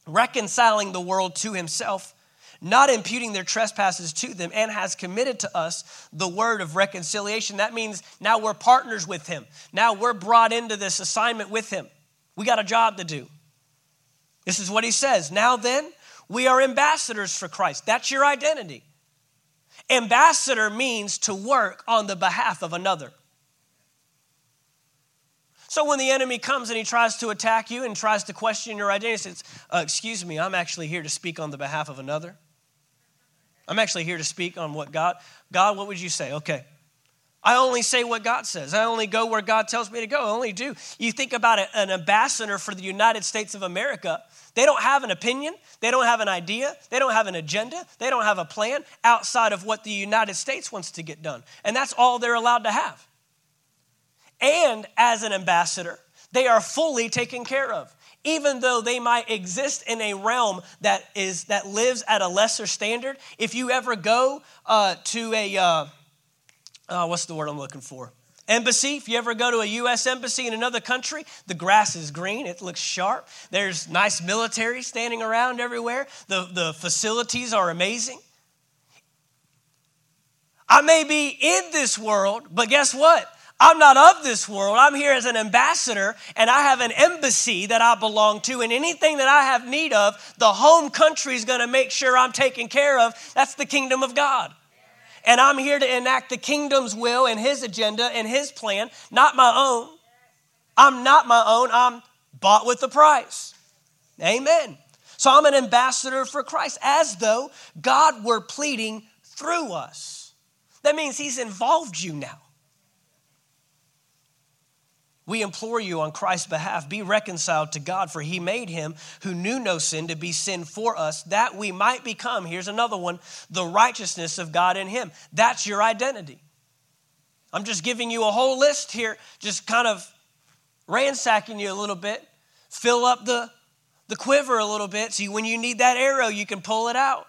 reconciling the world to himself, not imputing their trespasses to them, and has committed to us the word of reconciliation. That means now we're partners with him. Now we're brought into this assignment with him. We got a job to do. This is what he says. Now then, we are ambassadors for Christ. That's your identity. Ambassador means to work on the behalf of another. So when the enemy comes and he tries to attack you and tries to question your identity, says, uh, Excuse me, I'm actually here to speak on the behalf of another. I'm actually here to speak on what God, God, what would you say? Okay. I only say what God says. I only go where God tells me to go. I only do. You think about it, an ambassador for the United States of America. They don't have an opinion. They don't have an idea. They don't have an agenda. They don't have a plan outside of what the United States wants to get done. And that's all they're allowed to have. And as an ambassador, they are fully taken care of. Even though they might exist in a realm that is that lives at a lesser standard, if you ever go uh, to a uh, uh, what's the word I'm looking for? Embassy. If you ever go to a U.S. embassy in another country, the grass is green, it looks sharp. There's nice military standing around everywhere. The, the facilities are amazing. I may be in this world, but guess what? I'm not of this world. I'm here as an ambassador, and I have an embassy that I belong to. And anything that I have need of, the home country is going to make sure I'm taken care of. That's the kingdom of God. And I'm here to enact the kingdom's will and his agenda and his plan, not my own. I'm not my own. I'm bought with a price. Amen. So I'm an ambassador for Christ, as though God were pleading through us. That means he's involved you now. We implore you on Christ's behalf, be reconciled to God, for he made him who knew no sin to be sin for us, that we might become, here's another one, the righteousness of God in him. That's your identity. I'm just giving you a whole list here, just kind of ransacking you a little bit. Fill up the, the quiver a little bit so when you need that arrow, you can pull it out.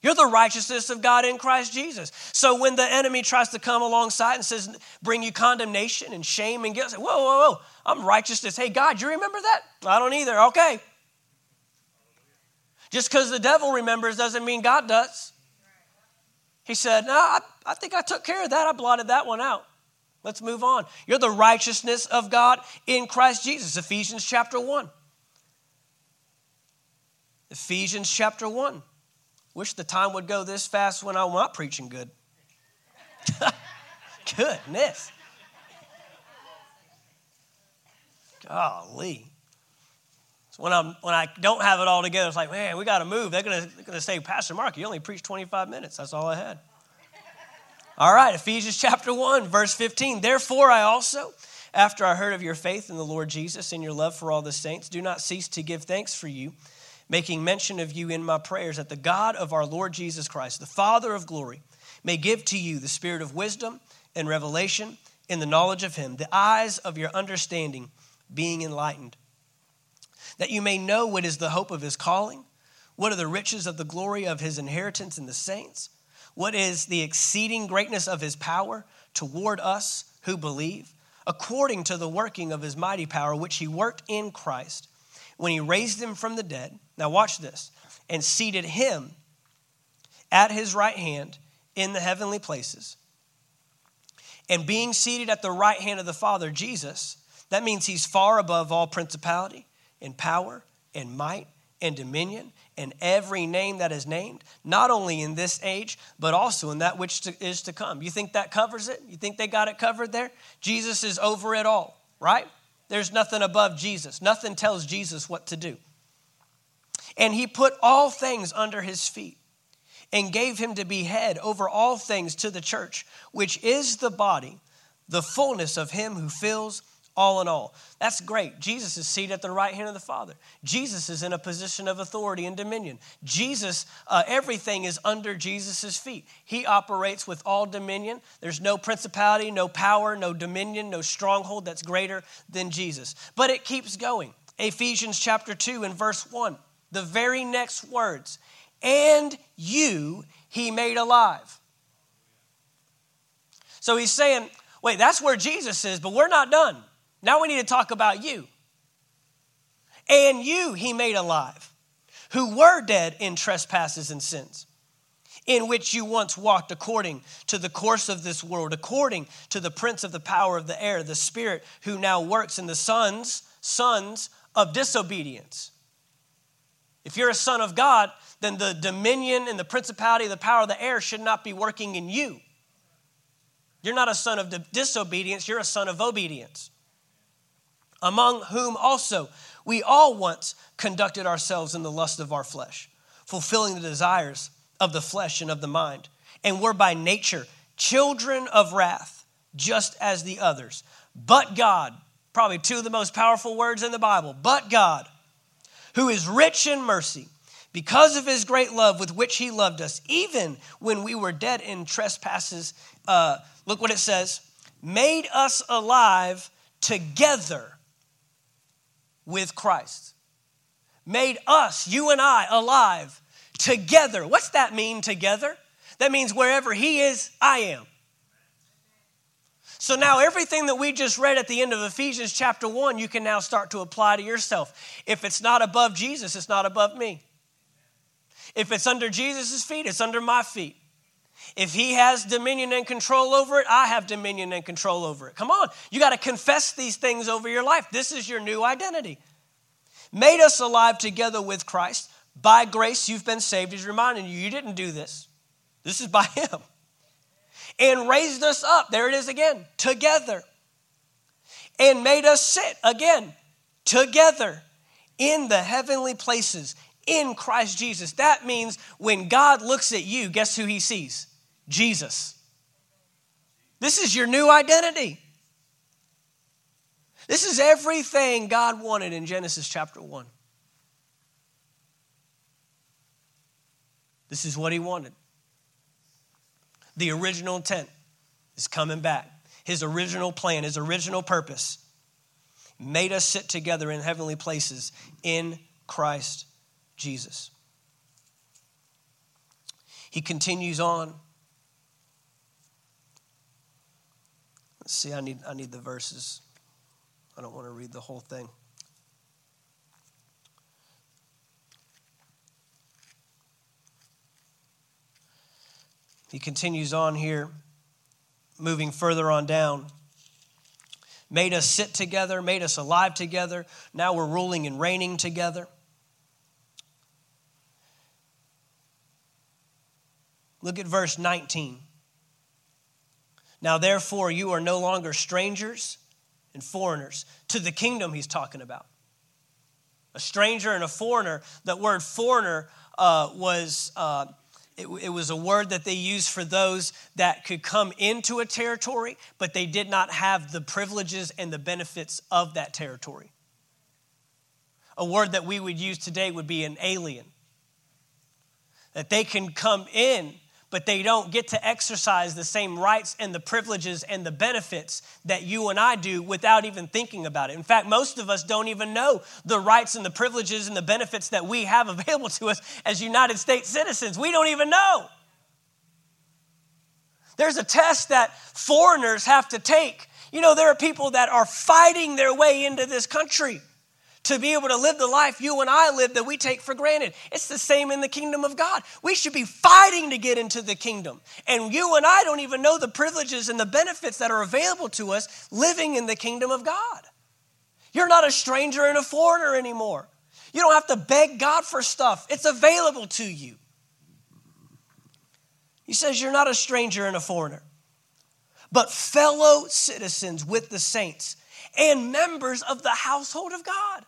You're the righteousness of God in Christ Jesus. So when the enemy tries to come alongside and says, bring you condemnation and shame and guilt, say, whoa, whoa, whoa, I'm righteousness. Hey, God, you remember that? I don't either. Okay. Just because the devil remembers doesn't mean God does. He said, No, I, I think I took care of that. I blotted that one out. Let's move on. You're the righteousness of God in Christ Jesus. Ephesians chapter 1. Ephesians chapter 1. Wish the time would go this fast when I'm not preaching good. Goodness. Golly. So when, I'm, when I don't have it all together, it's like, man, we got to move. They're going to say, Pastor Mark, you only preached 25 minutes. That's all I had. All right, Ephesians chapter 1, verse 15. Therefore, I also, after I heard of your faith in the Lord Jesus and your love for all the saints, do not cease to give thanks for you making mention of you in my prayers, that the God of our Lord Jesus Christ, the Father of glory, may give to you the spirit of wisdom and revelation in the knowledge of him, the eyes of your understanding being enlightened, that you may know what is the hope of his calling, what are the riches of the glory of his inheritance in the saints, what is the exceeding greatness of his power toward us who believe, according to the working of his mighty power, which he worked in Christ when he raised him from the dead now, watch this. And seated him at his right hand in the heavenly places. And being seated at the right hand of the Father, Jesus, that means he's far above all principality and power and might and dominion and every name that is named, not only in this age, but also in that which is to come. You think that covers it? You think they got it covered there? Jesus is over it all, right? There's nothing above Jesus. Nothing tells Jesus what to do. And he put all things under his feet and gave him to be head over all things to the church, which is the body, the fullness of him who fills all in all. That's great. Jesus is seated at the right hand of the Father. Jesus is in a position of authority and dominion. Jesus, uh, everything is under Jesus' feet. He operates with all dominion. There's no principality, no power, no dominion, no stronghold that's greater than Jesus. But it keeps going. Ephesians chapter 2 and verse 1 the very next words, and you he made alive. So he's saying, wait, that's where Jesus is, but we're not done. Now we need to talk about you. And you he made alive, who were dead in trespasses and sins, in which you once walked according to the course of this world, according to the prince of the power of the air, the spirit who now works in the sons, sons of disobedience if you're a son of God, then the dominion and the principality, the power of the air should not be working in you. You're not a son of disobedience, you're a son of obedience. Among whom also we all once conducted ourselves in the lust of our flesh, fulfilling the desires of the flesh and of the mind, and were by nature children of wrath, just as the others. But God, probably two of the most powerful words in the Bible, but God who is rich in mercy, because of his great love with which he loved us, even when we were dead in trespasses. Uh, look what it says made us alive together with Christ. Made us, you and I, alive together. What's that mean, together? That means wherever He is, I am. So now everything that we just read at the end of Ephesians chapter 1, you can now start to apply to yourself. If it's not above Jesus, it's not above me. If it's under Jesus' feet, it's under my feet. If he has dominion and control over it, I have dominion and control over it. Come on, you got to confess these things over your life. This is your new identity. Made us alive together with Christ. By grace, you've been saved. He's reminding you, you didn't do this. This is by him and raised us up. There it is again, together. And made us sit again, together in the heavenly places in Christ Jesus. That means when God looks at you, guess who he sees? Jesus. This is your new identity. This is everything God wanted in Genesis chapter 1. This is what he wanted. The original intent is coming back. His original plan, his original purpose made us sit together in heavenly places in Christ Jesus. He continues on. See, I need, I need the verses. I don't want to read the whole thing. He continues on here, moving further on down. Made us sit together, made us alive together. Now we're ruling and reigning together. Look at verse 19. Now, therefore, you are no longer strangers and foreigners to the kingdom he's talking about. A stranger and a foreigner, that word foreigner uh, was uh, it, it was a word that they used for those that could come into a territory, but they did not have the privileges and the benefits of that territory. A word that we would use today would be an alien. That they can come in but they don't get to exercise the same rights and the privileges and the benefits that you and I do without even thinking about it. In fact, most of us don't even know the rights and the privileges and the benefits that we have available to us as United States citizens. We don't even know. There's a test that foreigners have to take. You know, there are people that are fighting their way into this country to be able to live the life you and I live that we take for granted. It's the same in the kingdom of God. We should be fighting to get into the kingdom. And you and I don't even know the privileges and the benefits that are available to us living in the kingdom of God. You're not a stranger and a foreigner anymore. You don't have to beg God for stuff, it's available to you. He says, You're not a stranger and a foreigner, but fellow citizens with the saints and members of the household of God.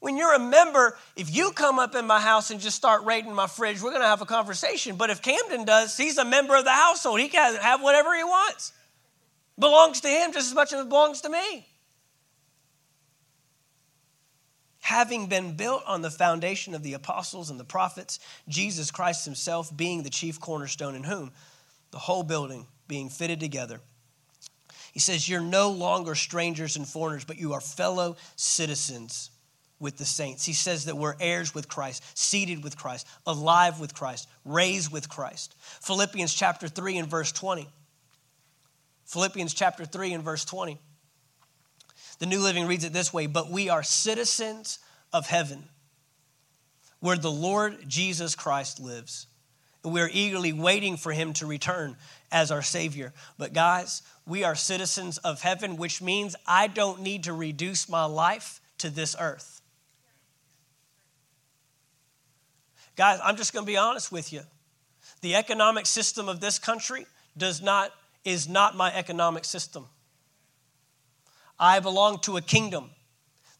When you're a member, if you come up in my house and just start raiding my fridge, we're going to have a conversation. But if Camden does, he's a member of the household. He can have whatever he wants. Belongs to him just as much as it belongs to me. Having been built on the foundation of the apostles and the prophets, Jesus Christ himself being the chief cornerstone, in whom the whole building being fitted together. He says, You're no longer strangers and foreigners, but you are fellow citizens with the saints. He says that we're heirs with Christ, seated with Christ, alive with Christ, raised with Christ. Philippians chapter 3 and verse 20. Philippians chapter 3 and verse 20. The New Living reads it this way But we are citizens of heaven, where the Lord Jesus Christ lives. And we're eagerly waiting for him to return as our Savior. But, guys, we are citizens of heaven, which means I don't need to reduce my life to this earth. Guys, I'm just going to be honest with you. The economic system of this country does not is not my economic system. I belong to a kingdom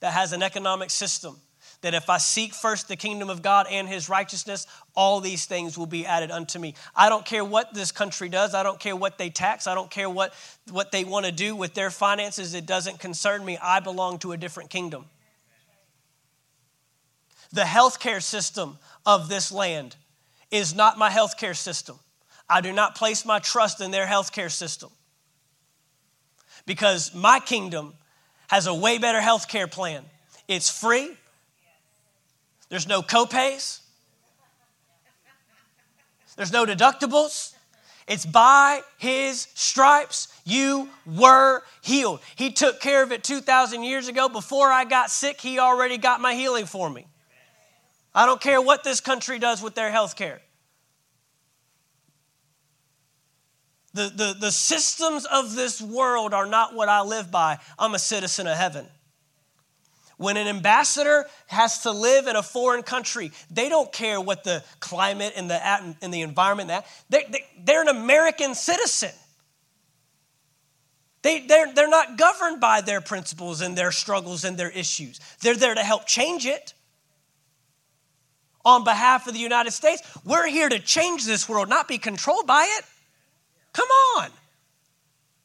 that has an economic system that if I seek first the kingdom of God and his righteousness, all these things will be added unto me. I don't care what this country does. I don't care what they tax. I don't care what, what they want to do with their finances. It doesn't concern me. I belong to a different kingdom. The healthcare system of this land is not my healthcare system. I do not place my trust in their healthcare system because my kingdom has a way better healthcare plan. It's free, there's no copays, there's no deductibles. It's by his stripes you were healed. He took care of it 2,000 years ago. Before I got sick, he already got my healing for me. I don't care what this country does with their health care. The, the, the systems of this world are not what I live by. I'm a citizen of heaven. When an ambassador has to live in a foreign country, they don't care what the climate and the, and the environment that they, they, they're an American citizen. They, they're, they're not governed by their principles and their struggles and their issues. They're there to help change it on behalf of the United States. We're here to change this world, not be controlled by it. Come on.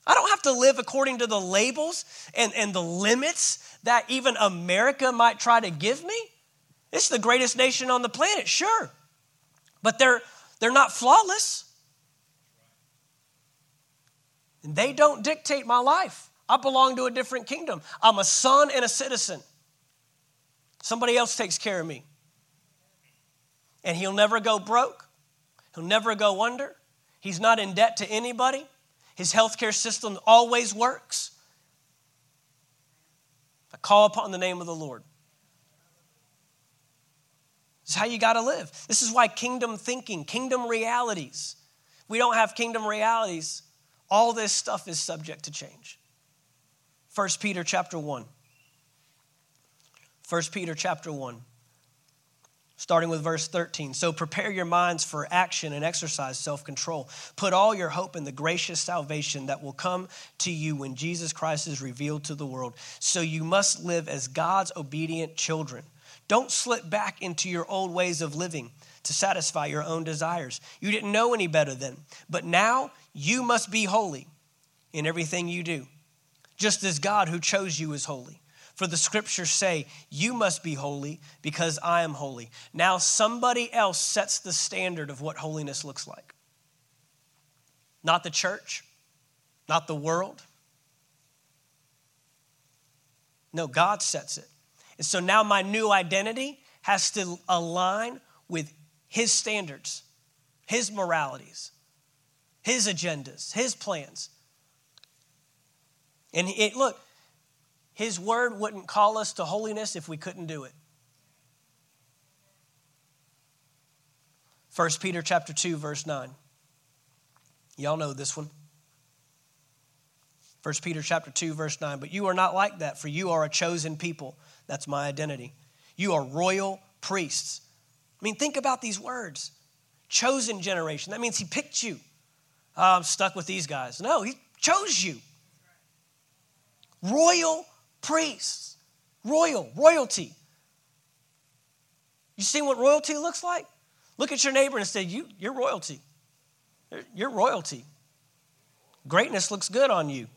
I don't have to live according to the labels and, and the limits that even America might try to give me. It's the greatest nation on the planet, sure. But they're, they're not flawless. And they don't dictate my life. I belong to a different kingdom. I'm a son and a citizen. Somebody else takes care of me. And he'll never go broke, he'll never go under. He's not in debt to anybody. His healthcare system always works. I call upon the name of the Lord. This is how you got to live. This is why kingdom thinking, kingdom realities, we don't have kingdom realities, all this stuff is subject to change. 1 Peter chapter 1. 1 Peter chapter 1 starting with verse 13. So prepare your minds for action and exercise self control. Put all your hope in the gracious salvation that will come to you when Jesus Christ is revealed to the world. So you must live as God's obedient children. Don't slip back into your old ways of living to satisfy your own desires. You didn't know any better then, but now you must be holy in everything you do, just as God who chose you is holy. For the scriptures say, You must be holy because I am holy. Now somebody else sets the standard of what holiness looks like. Not the church, not the world. No, God sets it. And so now my new identity has to align with His standards, His moralities, His agendas, His plans. And it, look, his word wouldn't call us to holiness if we couldn't do it. 1 Peter chapter 2 verse 9. Y'all know this one. 1 Peter chapter 2 verse 9, but you are not like that for you are a chosen people. That's my identity. You are royal priests. I mean, think about these words. Chosen generation. That means he picked you. Oh, I'm stuck with these guys. No, he chose you. Royal priests, royal, royalty. You see what royalty looks like? Look at your neighbor and say, you, You're royalty. You're royalty. Greatness looks good on you.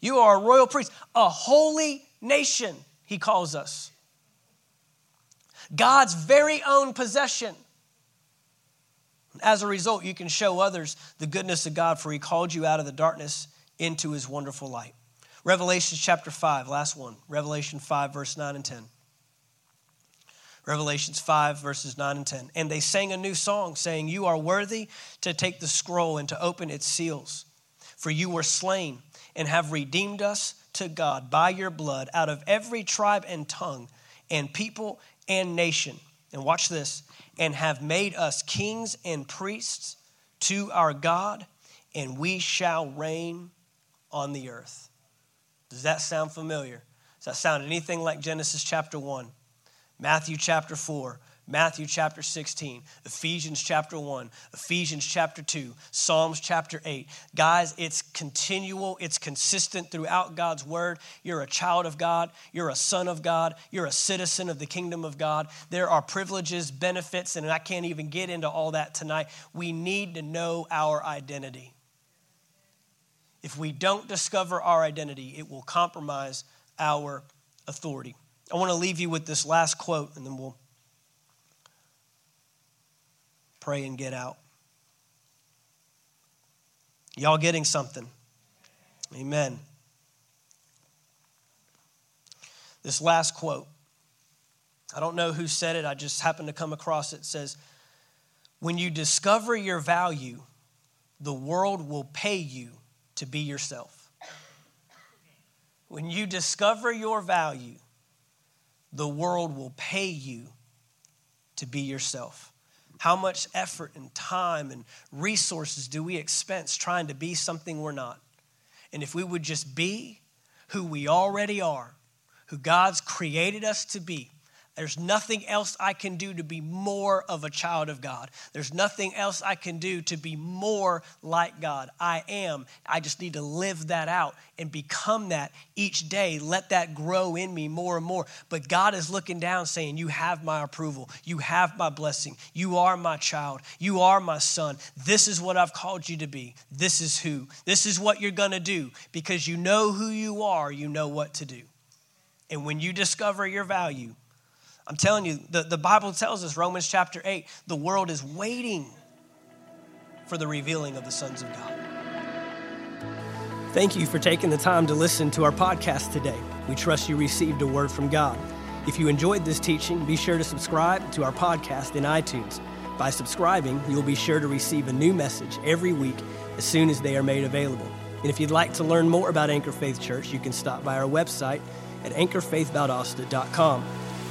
You are a royal priest, a holy nation, he calls us. God's very own possession. As a result, you can show others the goodness of God, for he called you out of the darkness into his wonderful light. Revelation chapter 5, last one. Revelation 5, verse 9 and 10. Revelations 5, verses 9 and 10. And they sang a new song, saying, You are worthy to take the scroll and to open its seals. For you were slain and have redeemed us to God by your blood out of every tribe and tongue and people and nation. And watch this and have made us kings and priests to our God, and we shall reign on the earth. Does that sound familiar? Does that sound anything like Genesis chapter 1, Matthew chapter 4, Matthew chapter 16, Ephesians chapter 1, Ephesians chapter 2, Psalms chapter 8. Guys, it's continual, it's consistent throughout God's word. You're a child of God, you're a son of God, you're a citizen of the kingdom of God. There are privileges, benefits, and I can't even get into all that tonight. We need to know our identity. If we don't discover our identity, it will compromise our authority. I want to leave you with this last quote, and then we'll pray and get out. Y'all getting something? Amen. This last quote, I don't know who said it, I just happened to come across it. it says, When you discover your value, the world will pay you to be yourself. When you discover your value, the world will pay you to be yourself. How much effort and time and resources do we expense trying to be something we're not? And if we would just be who we already are, who God's created us to be, there's nothing else I can do to be more of a child of God. There's nothing else I can do to be more like God. I am. I just need to live that out and become that each day. Let that grow in me more and more. But God is looking down saying, You have my approval. You have my blessing. You are my child. You are my son. This is what I've called you to be. This is who. This is what you're going to do because you know who you are. You know what to do. And when you discover your value, I'm telling you, the, the Bible tells us, Romans chapter 8, the world is waiting for the revealing of the sons of God. Thank you for taking the time to listen to our podcast today. We trust you received a word from God. If you enjoyed this teaching, be sure to subscribe to our podcast in iTunes. By subscribing, you'll be sure to receive a new message every week as soon as they are made available. And if you'd like to learn more about Anchor Faith Church, you can stop by our website at anchorfaithvaldosta.com.